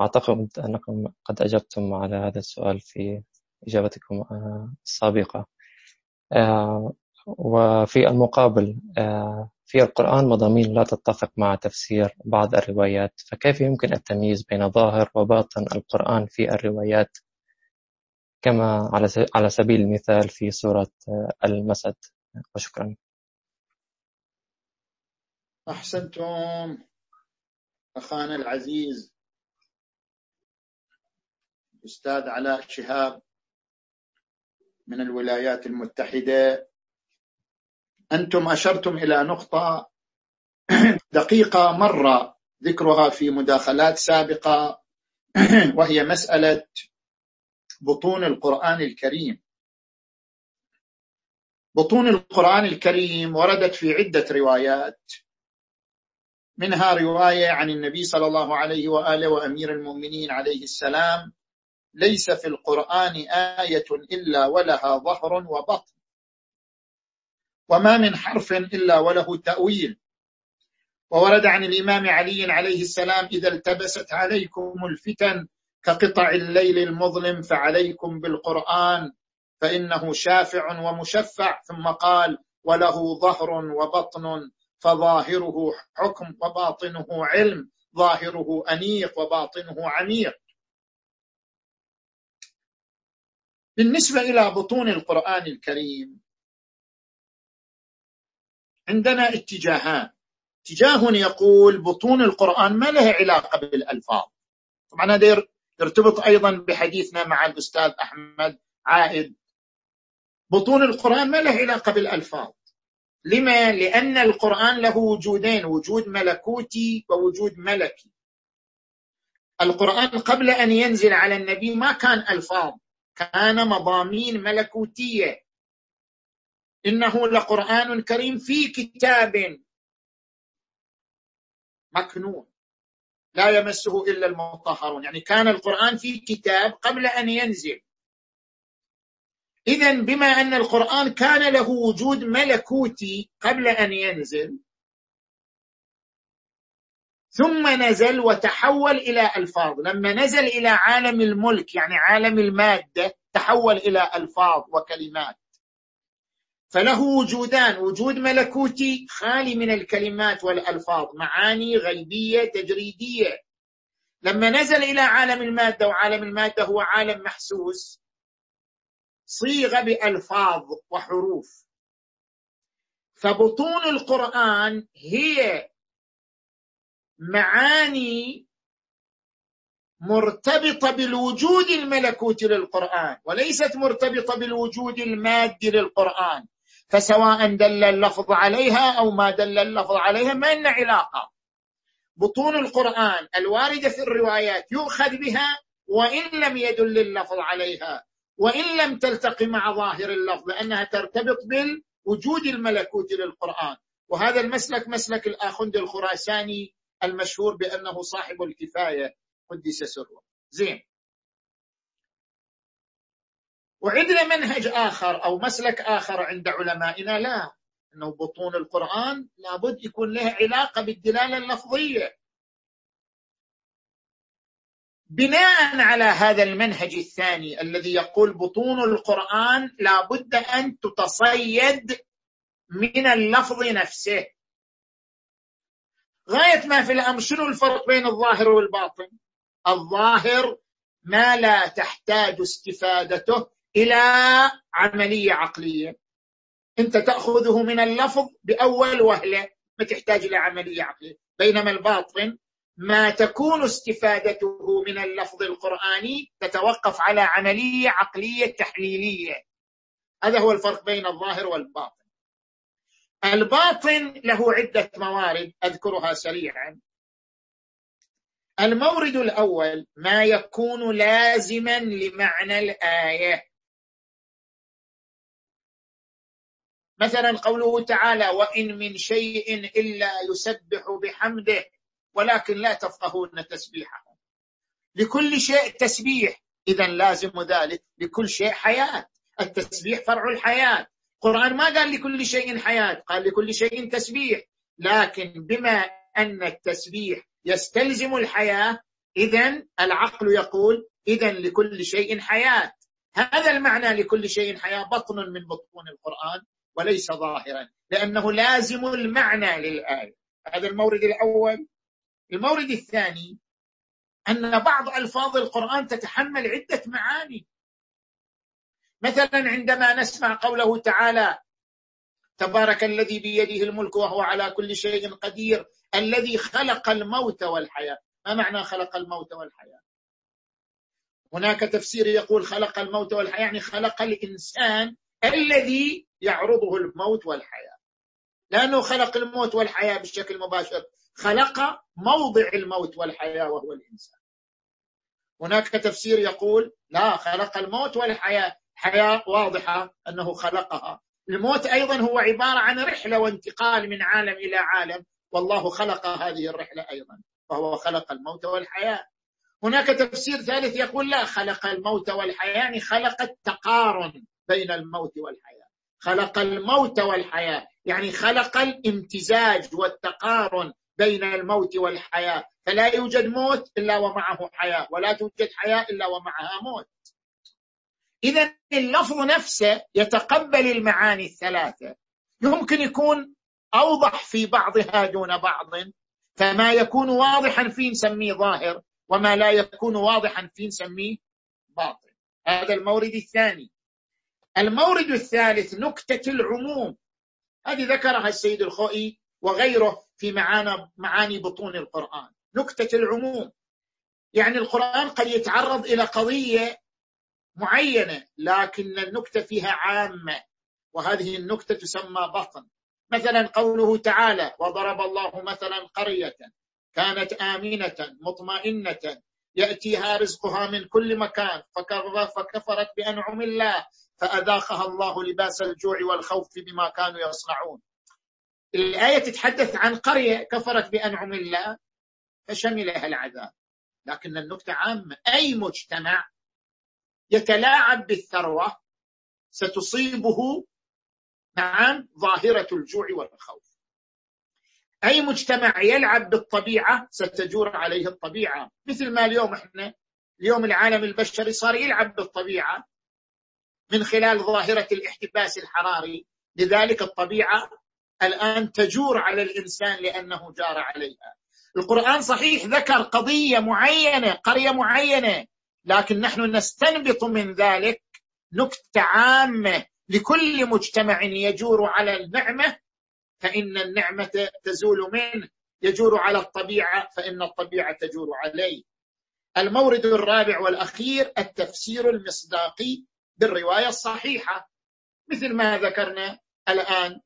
أعتقد أنكم قد أجبتم على هذا السؤال في إجابتكم آه، السابقة. آه، وفي المقابل آه، في القرآن مضامين لا تتفق مع تفسير بعض الروايات فكيف يمكن التمييز بين ظاهر وباطن القرآن في الروايات؟ كما على سبيل المثال في سورة المسد. وشكرا. أحسنتم أخانا العزيز أستاذ علاء شهاب. من الولايات المتحدة. أنتم أشرتم إلى نقطة دقيقة مرة ذكرها في مداخلات سابقة وهي مسألة بطون القرآن الكريم. بطون القرآن الكريم وردت في عدة روايات. منها رواية عن النبي صلى الله عليه وآله وأمير المؤمنين عليه السلام ليس في القرآن آية إلا ولها ظهر وبطن. وما من حرف إلا وله تأويل. وورد عن الإمام علي عليه السلام إذا التبست عليكم الفتن كقطع الليل المظلم فعليكم بالقرآن فإنه شافع ومشفع. ثم قال وله ظهر وبطن فظاهره حكم وباطنه علم ظاهره أنيق وباطنه عميق. بالنسبة إلى بطون القرآن الكريم عندنا اتجاهان. اتجاه يقول بطون القرآن ما لها علاقة بالألفاظ. طبعا هذا يرتبط أيضا بحديثنا مع الأستاذ أحمد عائد. بطون القرآن ما له علاقة بالألفاظ. لما؟ لأن القرآن له وجودين وجود ملكوتي ووجود ملكي. القرآن قبل أن ينزل على النبي ما كان ألفاظ. كان مضامين ملكوتية. إنه لقرآن كريم في كتاب مكنون. لا يمسه إلا المطهرون. يعني كان القرآن في كتاب قبل أن ينزل. إذا بما أن القرآن كان له وجود ملكوتي قبل أن ينزل ثم نزل وتحول إلى ألفاظ. لما نزل إلى عالم الملك يعني عالم المادة تحول إلى ألفاظ وكلمات. فله وجودان وجود ملكوتي خالي من الكلمات والألفاظ معاني غيبية تجريدية. لما نزل إلى عالم المادة وعالم المادة هو عالم محسوس صيغ بألفاظ وحروف. فبطون القرآن هي معاني مرتبطة بالوجود الملكوتي للقرآن وليست مرتبطة بالوجود المادي للقرآن. فسواء دل اللفظ عليها أو ما دل اللفظ عليها ما لنا علاقة. بطون القرآن الواردة في الروايات يؤخذ بها وإن لم يدل اللفظ عليها وإن لم تلتقي مع ظاهر اللفظ لأنها ترتبط بالوجود الملكوتي للقرآن. وهذا المسلك مسلك الآخند الخراساني المشهور بأنه صاحب الكفاية. قدس سره. زين. وعندنا منهج آخر أو مسلك آخر عند علمائنا. لا. أنه بطون القرآن لابد يكون له علاقة بالدلالة اللفظية. بناء على هذا المنهج الثاني الذي يقول بطون القرآن لابد أن تتصيد من اللفظ نفسه. غاية ما في الأمر شنو الفرق بين الظاهر والباطن؟ الظاهر ما لا تحتاج استفادته إلى عملية عقلية. أنت تأخذه من اللفظ بأول وهلة ما تحتاج إلى عملية عقلية. بينما الباطن ما تكون استفادته من اللفظ القرآني تتوقف على عملية عقلية تحليلية. هذا هو الفرق بين الظاهر والباطن. الباطن له عدة موارد أذكرها سريعا. المورد الأول ما يكون لازما لمعنى الآية. مثلا قوله تعالى وإن من شيء إلا يسبح بحمده ولكن لا تفقهون تسبيحهم لكل شيء تسبيح إذا لازم ذلك. لكل شيء حياة. التسبيح فرع الحياة. القرآن ما قال لكل شيء حياة قال لكل شيء تسبيح. لكن بما أن التسبيح يستلزم الحياة إذا العقل يقول إذا لكل شيء حياة. هذا المعنى لكل شيء حياة بطن من بطون القرآن وليس ظاهرا لأنه لازم المعنى للآية. هذا المورد الأول. المورد الثاني أن بعض ألفاظ القرآن تتحمل عدة معاني. مثلا عندما نسمع قوله تعالى تبارك الذي بيده الملك وهو على كل شيء قدير الذي خلق الموت والحياة. ما معنى خلق الموت والحياة؟ هناك تفسير يقول خلق الموت والحياة يعني خلق الإنسان الذي يعرضه الموت والحياة. لأنه خلق الموت والحياة بشكل مباشر. خلق موضع الموت والحياة وهو الإنسان. هناك تفسير يقول لا خلق الموت والحياة. حياة واضحة أنه خلقها. الموت أيضا هو عبارة عن رحلة وانتقال من عالم إلى عالم. والله خلق هذه الرحلة أيضا فهو خلق الموت والحياة. هناك تفسير ثالث يقول لا خلق الموت والحياة يعني خلق التقارن بين الموت والحياة. خلق الموت والحياة يعني خلق الامتزاج والتقارن بين الموت والحياة. فلا يوجد موت إلا ومعه حياة ولا توجد حياة إلا ومعها موت. إذا اللفظ نفسه يتقبل المعاني الثلاثة. يمكن يكون أوضح في بعضها دون بعض فما يكون واضحا فيه نسميه ظاهر وما لا يكون واضحا فيه نسميه باطن. هذا المورد الثاني. المورد الثالث نكتة العموم. هذه ذكرها السيد الخوئي وغيره في معاني, بطون القرآن. نكتة العموم. يعني القرآن قد يتعرض إلى قضية معينة لكن النكتة فيها عامة وهذه النكتة تسمى بطن. مثلا قوله تعالى وضرب الله مثلا قرية كانت آمنة مطمئنة يأتيها رزقها من كل مكان فكفرت بأنعم الله فأذاقها الله لباس الجوع والخوف بما كانوا يصنعون. الآية تتحدث عن قرية كفرت بأنعم الله فشملها العذاب. لكن النكتة عامة. أي مجتمع يتلاعب بالثروة ستصيبه نعم ظاهرة الجوع والخوف. أي مجتمع يلعب بالطبيعة ستجور عليه الطبيعة. مثل ما اليوم إحنا اليوم العالم البشري صار يلعب بالطبيعة من خلال ظاهرة الاحتباس الحراري. لذلك الطبيعة الآن تجور على الإنسان لأنه جار عليها. القرآن صحيح ذكر قضية معينة قرية معينة لكن نحن نستنبط من ذلك نكتة عامة لكل مجتمع يجور على النعمة فإن النعمة تزول منه يجور على الطبيعة فإن الطبيعة تجور عليه. المورد الرابع والأخير التفسير المصداقي بالرواية الصحيحة. مثل ما ذكرنا الآن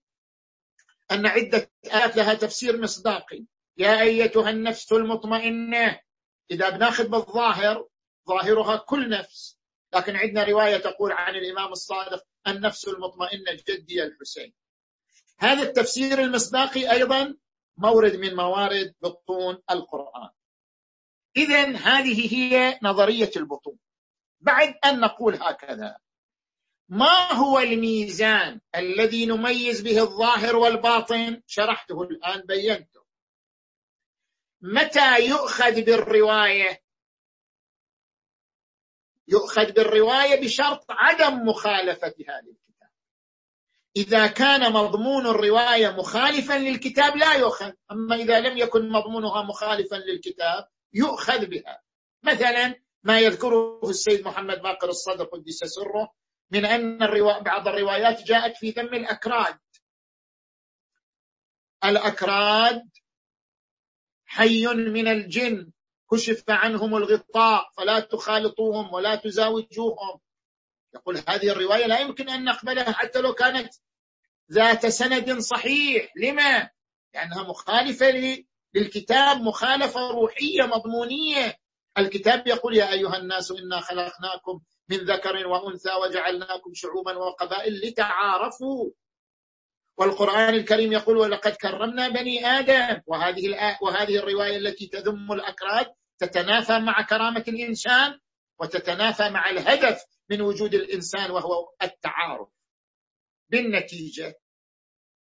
أن عدة آيات لها تفسير مصداقي. يا أيتها النفس المطمئنة إذا بناخذ بالظاهر ظاهرها كل نفس. لكن عندنا رواية تقول عن الإمام الصادق النفس المطمئنة جدي الحسين. هذا التفسير المصداقي أيضا مورد من موارد بطون القرآن. إذا هذه هي نظرية البطون. بعد أن نقول هكذا ما هو الميزان الذي نميز به الظاهر والباطن؟ شرحته الآن بينته. متى يؤخذ بالرواية يؤخذ بالرواية بشرط عدم مخالفتها للكتاب إذا كان مضمون الرواية مخالفا للكتاب لا يؤخذ. أما إذا لم يكن مضمونها مخالفا للكتاب يؤخذ بها. مثلا ما يذكره السيد محمد باقر الصدر قدس سره من أن الروا... بعض الروايات جاءت في ذم الأكراد. الأكراد حي من الجن. كشف عنهم الغطاء فلا تخالطوهم ولا تزاوجوهم. يقول هذه الرواية لا يمكن أن نقبلها حتى لو كانت ذات سند صحيح. لما؟ لأنها مخالفة للكتاب مخالفة روحية مضمونية. الكتاب يقول يا أيها الناس إنا خلقناكم من ذكر وأنثى وجعلناكم شعوبا وقبائل لتعارفوا. والقرآن الكريم يقول ولقد كرمنا بني آدم. وهذه وهذه الرواية التي تذم الأكراد تتنافى مع كرامة الإنسان وتتنافى مع الهدف من وجود الإنسان وهو التعارف. بالنتيجة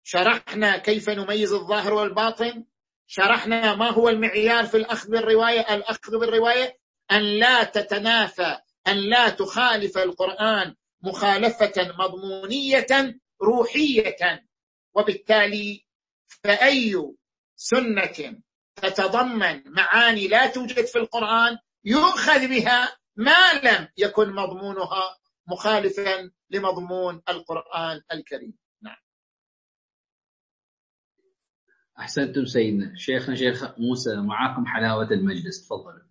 شرحنا كيف نميز الظاهر والباطن. شرحنا ما هو المعيار في الأخذ بالرواية. الأخذ بالرواية أن لا تتنافى أن لا تخالف القرآن مخالفة مضمونية روحية. وبالتالي فأي سنة تتضمن معاني لا توجد في القرآن يؤخذ بها ما لم يكن مضمونها مخالفا لمضمون القرآن الكريم. نعم. أحسنتم سيدنا. شيخنا شيخ موسى معاكم حلاوة المجلس. تفضلوا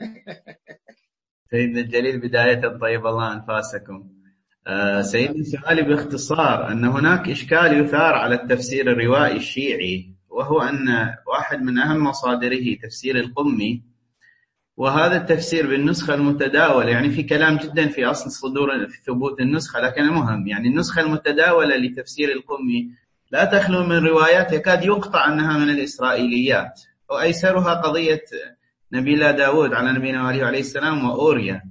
سيدنا الجليل بداية طيب الله أنفاسكم. آه، سيدي سؤالي باختصار. أن هناك إشكال يثار على التفسير الروائي الشيعي وهو أن واحد من أهم مصادره تفسير القمي وهذا التفسير بالنسخة المتداولة يعني في كلام جدا في أصل صدور في ثبوت النسخة لكن المهم يعني النسخة المتداولة لتفسير القمي لا تخلو من روايات يكاد يقطع أنها من الإسرائيليات وأيسرها قضية نبيلا داود على نبينا عليه السلام وأوريا.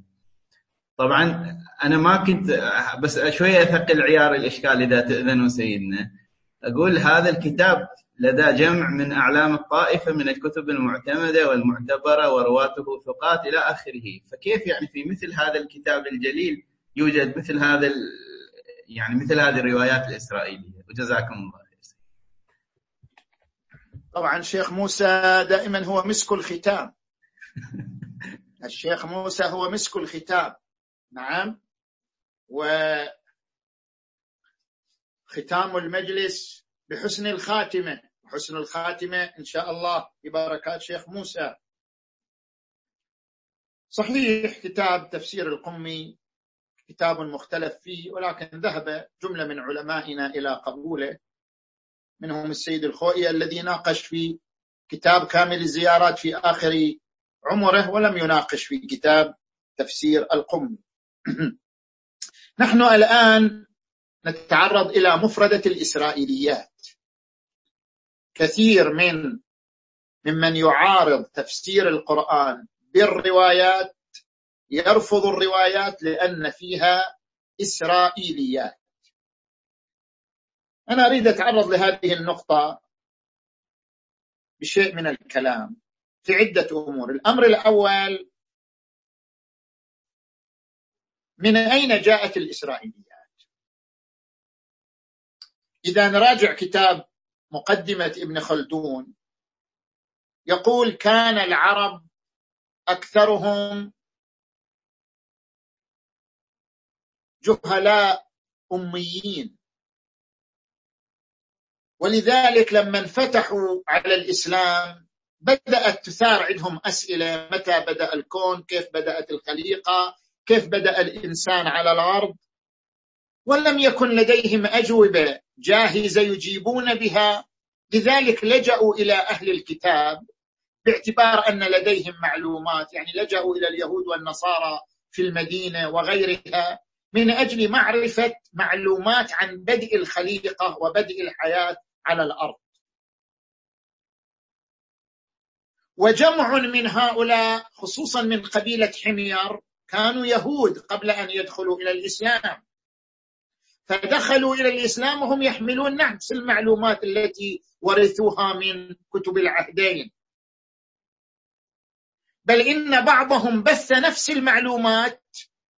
طبعا أنا ما كنت بس شوية أثقل عيار الإشكال إذا تأذنوا سيدنا. أقول هذا الكتاب لدى جمع من أعلام الطائفة من الكتب المعتمدة والمعتبرة ورواته ثقات إلى آخره. فكيف يعني في مثل هذا الكتاب الجليل يوجد مثل هذا يعني مثل هذه الروايات الإسرائيلية؟ وجزاكم الله خير. طبعا شيخ موسى دائما هو مسك الختام. الشيخ موسى هو مسك الختام. نعم. وختام المجلس بحسن الخاتمة. حسن الخاتمة إن شاء الله ببركات شيخ موسى. صحيح كتاب تفسير القمي كتاب مختلف فيه ولكن ذهب جملة من علمائنا إلى قبوله. منهم السيد الخوئي الذي ناقش في كتاب كامل الزيارات في آخر عمره ولم يناقش في كتاب تفسير القمي. نحن الآن نتعرض إلى مفردة الإسرائيليات. كثير من ممن يعارض تفسير القرآن بالروايات يرفض الروايات لأن فيها إسرائيليات. أنا أريد أتعرض لهذه النقطة بشيء من الكلام في عدة أمور. الأمر الأول من أين جاءت الإسرائيليات؟ إذا نراجع كتاب مقدمة ابن خلدون يقول كان العرب أكثرهم جهلاء أميين. ولذلك لما انفتحوا على الإسلام بدأت تثار عندهم أسئلة متى بدأ الكون؟ كيف بدأت الخليقة؟ كيف بدأ الإنسان على الأرض ولم يكن لديهم أجوبة جاهزة يجيبون بها. لذلك لجأوا إلى أهل الكتاب باعتبار أن لديهم معلومات يعني لجأوا إلى اليهود والنصارى في المدينة وغيرها من أجل معرفة معلومات عن بدء الخليقة وبدء الحياة على الأرض. وجمع من هؤلاء خصوصا من قبيلة حمير كانوا يهود قبل أن يدخلوا إلى الإسلام. فدخلوا إلى الإسلام وهم يحملون نفس المعلومات التي ورثوها من كتب العهدين. بل إن بعضهم بث نفس المعلومات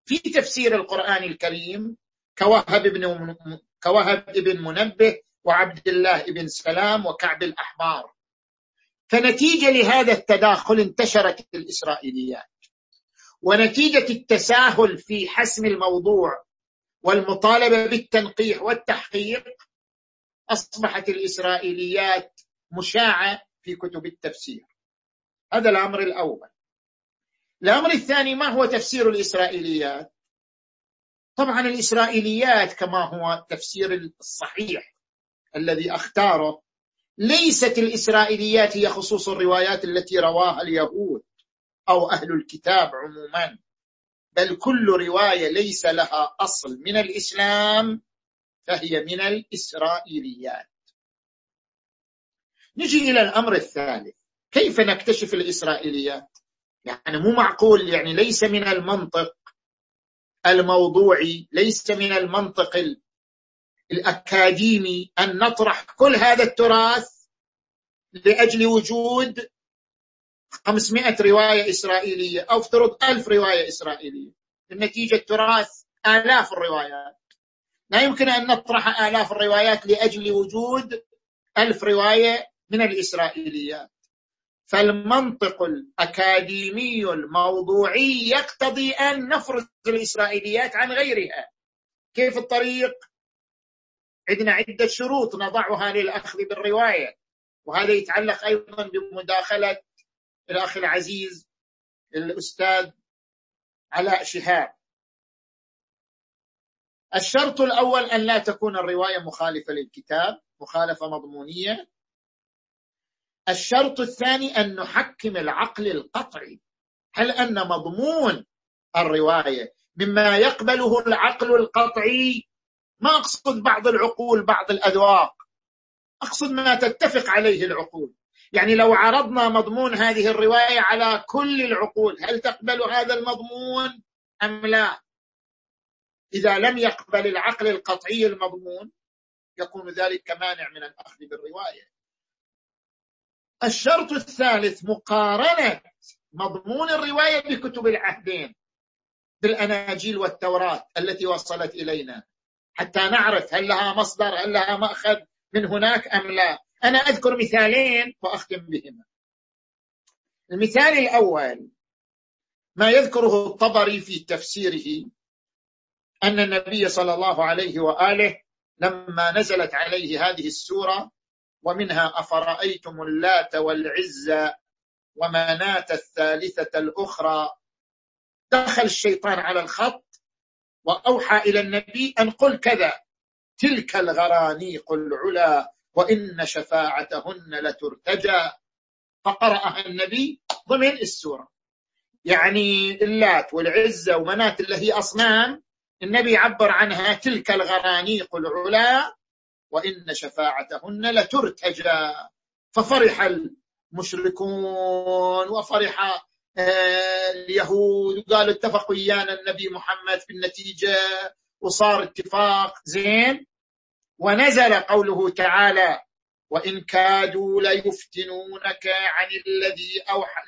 في تفسير القرآن الكريم كوهب بن كوهب ابن منبه وعبد الله ابن سلام وكعب الأحبار. فنتيجة لهذا التداخل انتشرت الإسرائيليات. ونتيجة التساهل في حسم الموضوع والمطالبة بالتنقيح والتحقيق أصبحت الإسرائيليات مشاعة في كتب التفسير. هذا الأمر الأول. الأمر الثاني ما هو تفسير الإسرائيليات؟ طبعا الإسرائيليات كما هو تفسير الصحيح الذي أختاره ليست الإسرائيليات هي خصوص الروايات التي رواها اليهود. أو أهل الكتاب عموما. بل كل رواية ليس لها أصل من الإسلام فهي من الإسرائيليات. نجي إلى الأمر الثالث. كيف نكتشف الإسرائيليات؟ يعني مو معقول يعني ليس من المنطق الموضوعي ليس من المنطق الأكاديمي أن نطرح كل هذا التراث لأجل وجود 500 رواية إسرائيلية أو افترض ألف رواية إسرائيلية. النتيجة تراث آلاف الروايات. لا يمكن أن نطرح آلاف الروايات لأجل وجود ألف رواية من الإسرائيليات. فالمنطق الأكاديمي الموضوعي يقتضي أن نفرز الإسرائيليات عن غيرها. كيف الطريق؟ عندنا عدة شروط نضعها للأخذ بالرواية وهذا يتعلق أيضا بمداخلة الأخ العزيز الأستاذ علاء شهاب. الشرط الأول أن لا تكون الرواية مخالفة للكتاب مخالفة مضمونية. الشرط الثاني أن نحكم العقل القطعي. هل أن مضمون الرواية مما يقبله العقل القطعي؟ ما أقصد بعض العقول بعض الأذواق. أقصد ما تتفق عليه العقول. يعني لو عرضنا مضمون هذه الرواية على كل العقول هل تقبل هذا المضمون أم لا؟ إذا لم يقبل العقل القطعي المضمون يكون ذلك مانع من الأخذ بالرواية. الشرط الثالث مقارنة مضمون الرواية بكتب العهدين بالأناجيل والتوراة التي وصلت إلينا. حتى نعرف هل لها مصدر هل لها مأخذ من هناك أم لا. أنا أذكر مثالين وأختم بهما. المثال الأول ما يذكره الطبري في تفسيره أن النبي صلى الله عليه وآله لما نزلت عليه هذه السورة ومنها أفرأيتم اللات والعزى ومناة الثالثة الأخرى دخل الشيطان على الخط وأوحى إلى النبي أن قل كذا تلك الغرانيق العلا وإن شفاعتهن لترتجى. فقرأها النبي ضمن السورة. يعني اللات والعزة ومنات اللي هي أصنام النبي عبر عنها تلك الغرانيق العلا وإن شفاعتهن لترتجى. ففرح المشركون وفرح آه، اليهود وقالوا اتفقوا ويانا النبي محمد في النتيجة وصار اتفاق. زين؟ ونزل قوله تعالى وإن كادوا ليفتنونك عن الذي أوحى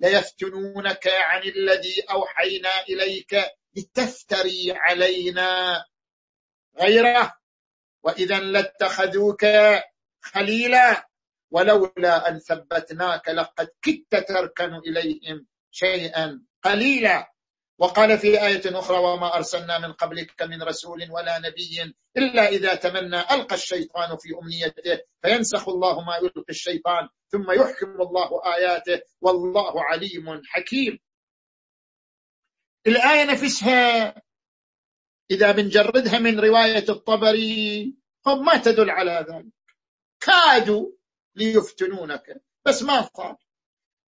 ليفتنونك عن الذي أوحينا إليك لتفتري علينا غيره وإذا لاتخذوك خليلا ولولا أن ثبتناك لقد كدت تركن إليهم شيئا قليلا. وقال في آية أخرى وما أرسلنا من قبلك من رسول ولا نبي إلا إذا تمنى ألقى الشيطان في أمنيته فينسخ الله ما يلقي الشيطان ثم يحكم الله آياته والله عليم حكيم. الآية نفسها إذا بنجردها من رواية الطبري هم ما تدل على ذلك. كادوا ليفتنونك بس ما صار.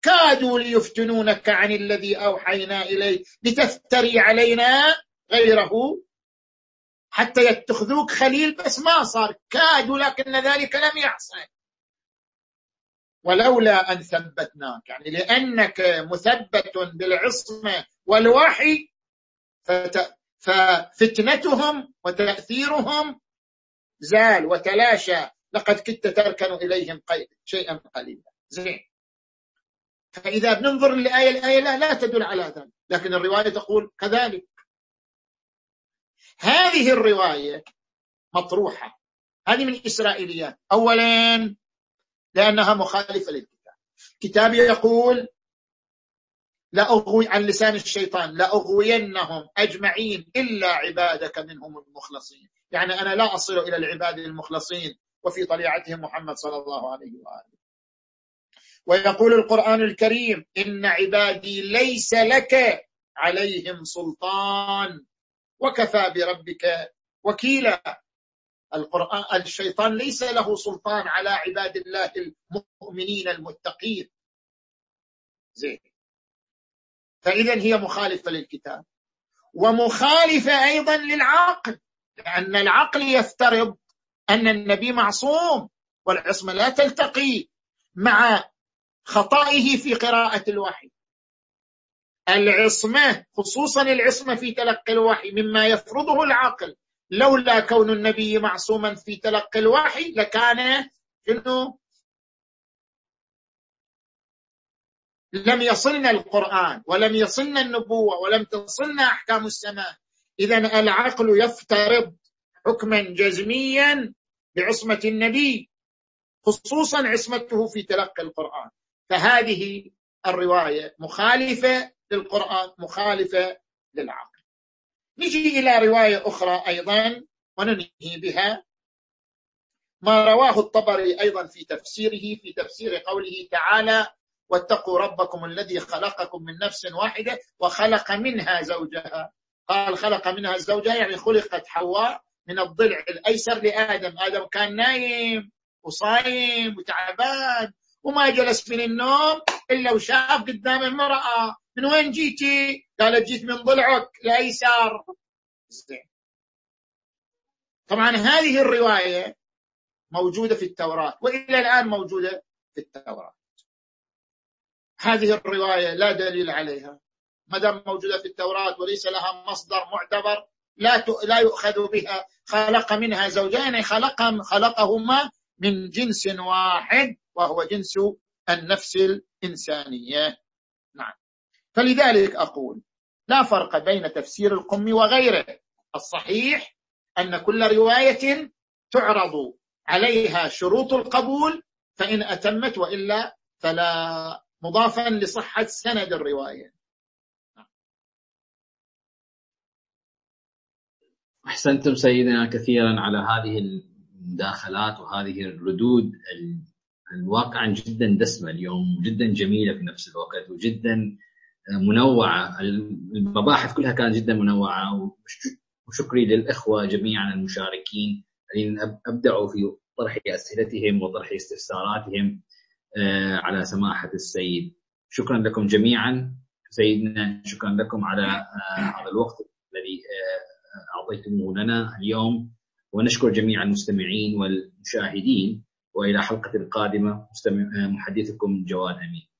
كادوا ليفتنونك عن الذي أوحينا إليه لتفتري علينا غيره حتى يتخذوك خليل بس ما صار. كادوا لكن ذلك لم يحصل. ولولا أن ثبتناك يعني لأنك مثبت بالعصمة والوحي فت... ففتنتهم وتأثيرهم زال وتلاشى. لقد كدت تركن إليهم شيئا قليلا. زين. فإذا بننظر للآية الآية لا, لا تدل على ذلك لكن الرواية تقول كذلك. هذه الرواية مطروحة. هذه من الإسرائيليات. أولا لأنها مخالفة للكتاب. كتاب يقول لأغوي عن لسان الشيطان لأغوينهم أجمعين إلا عبادك منهم المخلصين. يعني أنا لا أصل إلى العباد المخلصين وفي طليعتهم محمد صلى الله عليه وآله. ويقول القرآن الكريم إن عبادي ليس لك عليهم سلطان. وكفى بربك وكيلا. القرآن الشيطان ليس له سلطان على عباد الله المؤمنين المتقين. زين. فإذا هي مخالفة للكتاب. ومخالفة أيضا للعقل. لأن العقل يفترض أن النبي معصوم والعصمة لا تلتقي مع خطائه في قراءة الوحي. العصمة خصوصا العصمة في تلقي الوحي مما يفرضه العقل لولا كون النبي معصوما في تلقي الوحي لكان شنو؟ لم يصلنا القرآن ولم يصلنا النبوة ولم تصلنا أحكام السماء. إذا العقل يفترض حكما جزميا بعصمة النبي خصوصا عصمته في تلقي القرآن. فهذه الرواية مخالفة للقرآن مخالفة للعقل. نجي إلى رواية أخرى أيضا وننهي بها. ما رواه الطبري أيضا في تفسيره في تفسير قوله تعالى واتقوا ربكم الذي خلقكم من نفس واحدة وخلق منها زوجها. قال خلق منها زوجها يعني خلقت حواء من الضلع الأيسر لآدم. آدم كان نايم وصايم وتعبان. وما جلس من النوم إلا وشاف قدام امرأة. من وين جيتي؟ قالت جيت من ضلعك الأيسر طبعا هذه الرواية موجودة في التوراة وإلى الآن موجودة في التوراة. هذه الرواية لا دليل عليها. ما دام موجودة في التوراة وليس لها مصدر معتبر لا لا يؤخذ بها. خلق منها زوجين خلق خلقهما من جنس واحد. وهو جنس النفس الإنسانية. نعم. فلذلك أقول لا فرق بين تفسير القم وغيره. الصحيح أن كل رواية تعرض عليها شروط القبول فإن أتمت وإلا فلا مضافا لصحة سند الرواية. أحسنتم سيدنا كثيرا على هذه المداخلات وهذه الردود الواقعا جدا دسمة اليوم جدا جميلة في نفس الوقت وجدا منوعة. المباحث كلها كانت جدا منوعة. وشكري للإخوة جميعا المشاركين الذين أبدعوا في طرح أسئلتهم وطرح استفساراتهم آه، على سماحة السيد. شكرا لكم جميعا. سيدنا شكرا لكم على آه، هذا الوقت الذي آه، أعطيتموه لنا اليوم. ونشكر جميع المستمعين والمشاهدين. وإلى حلقة قادمة. محدثكم جواد أمين.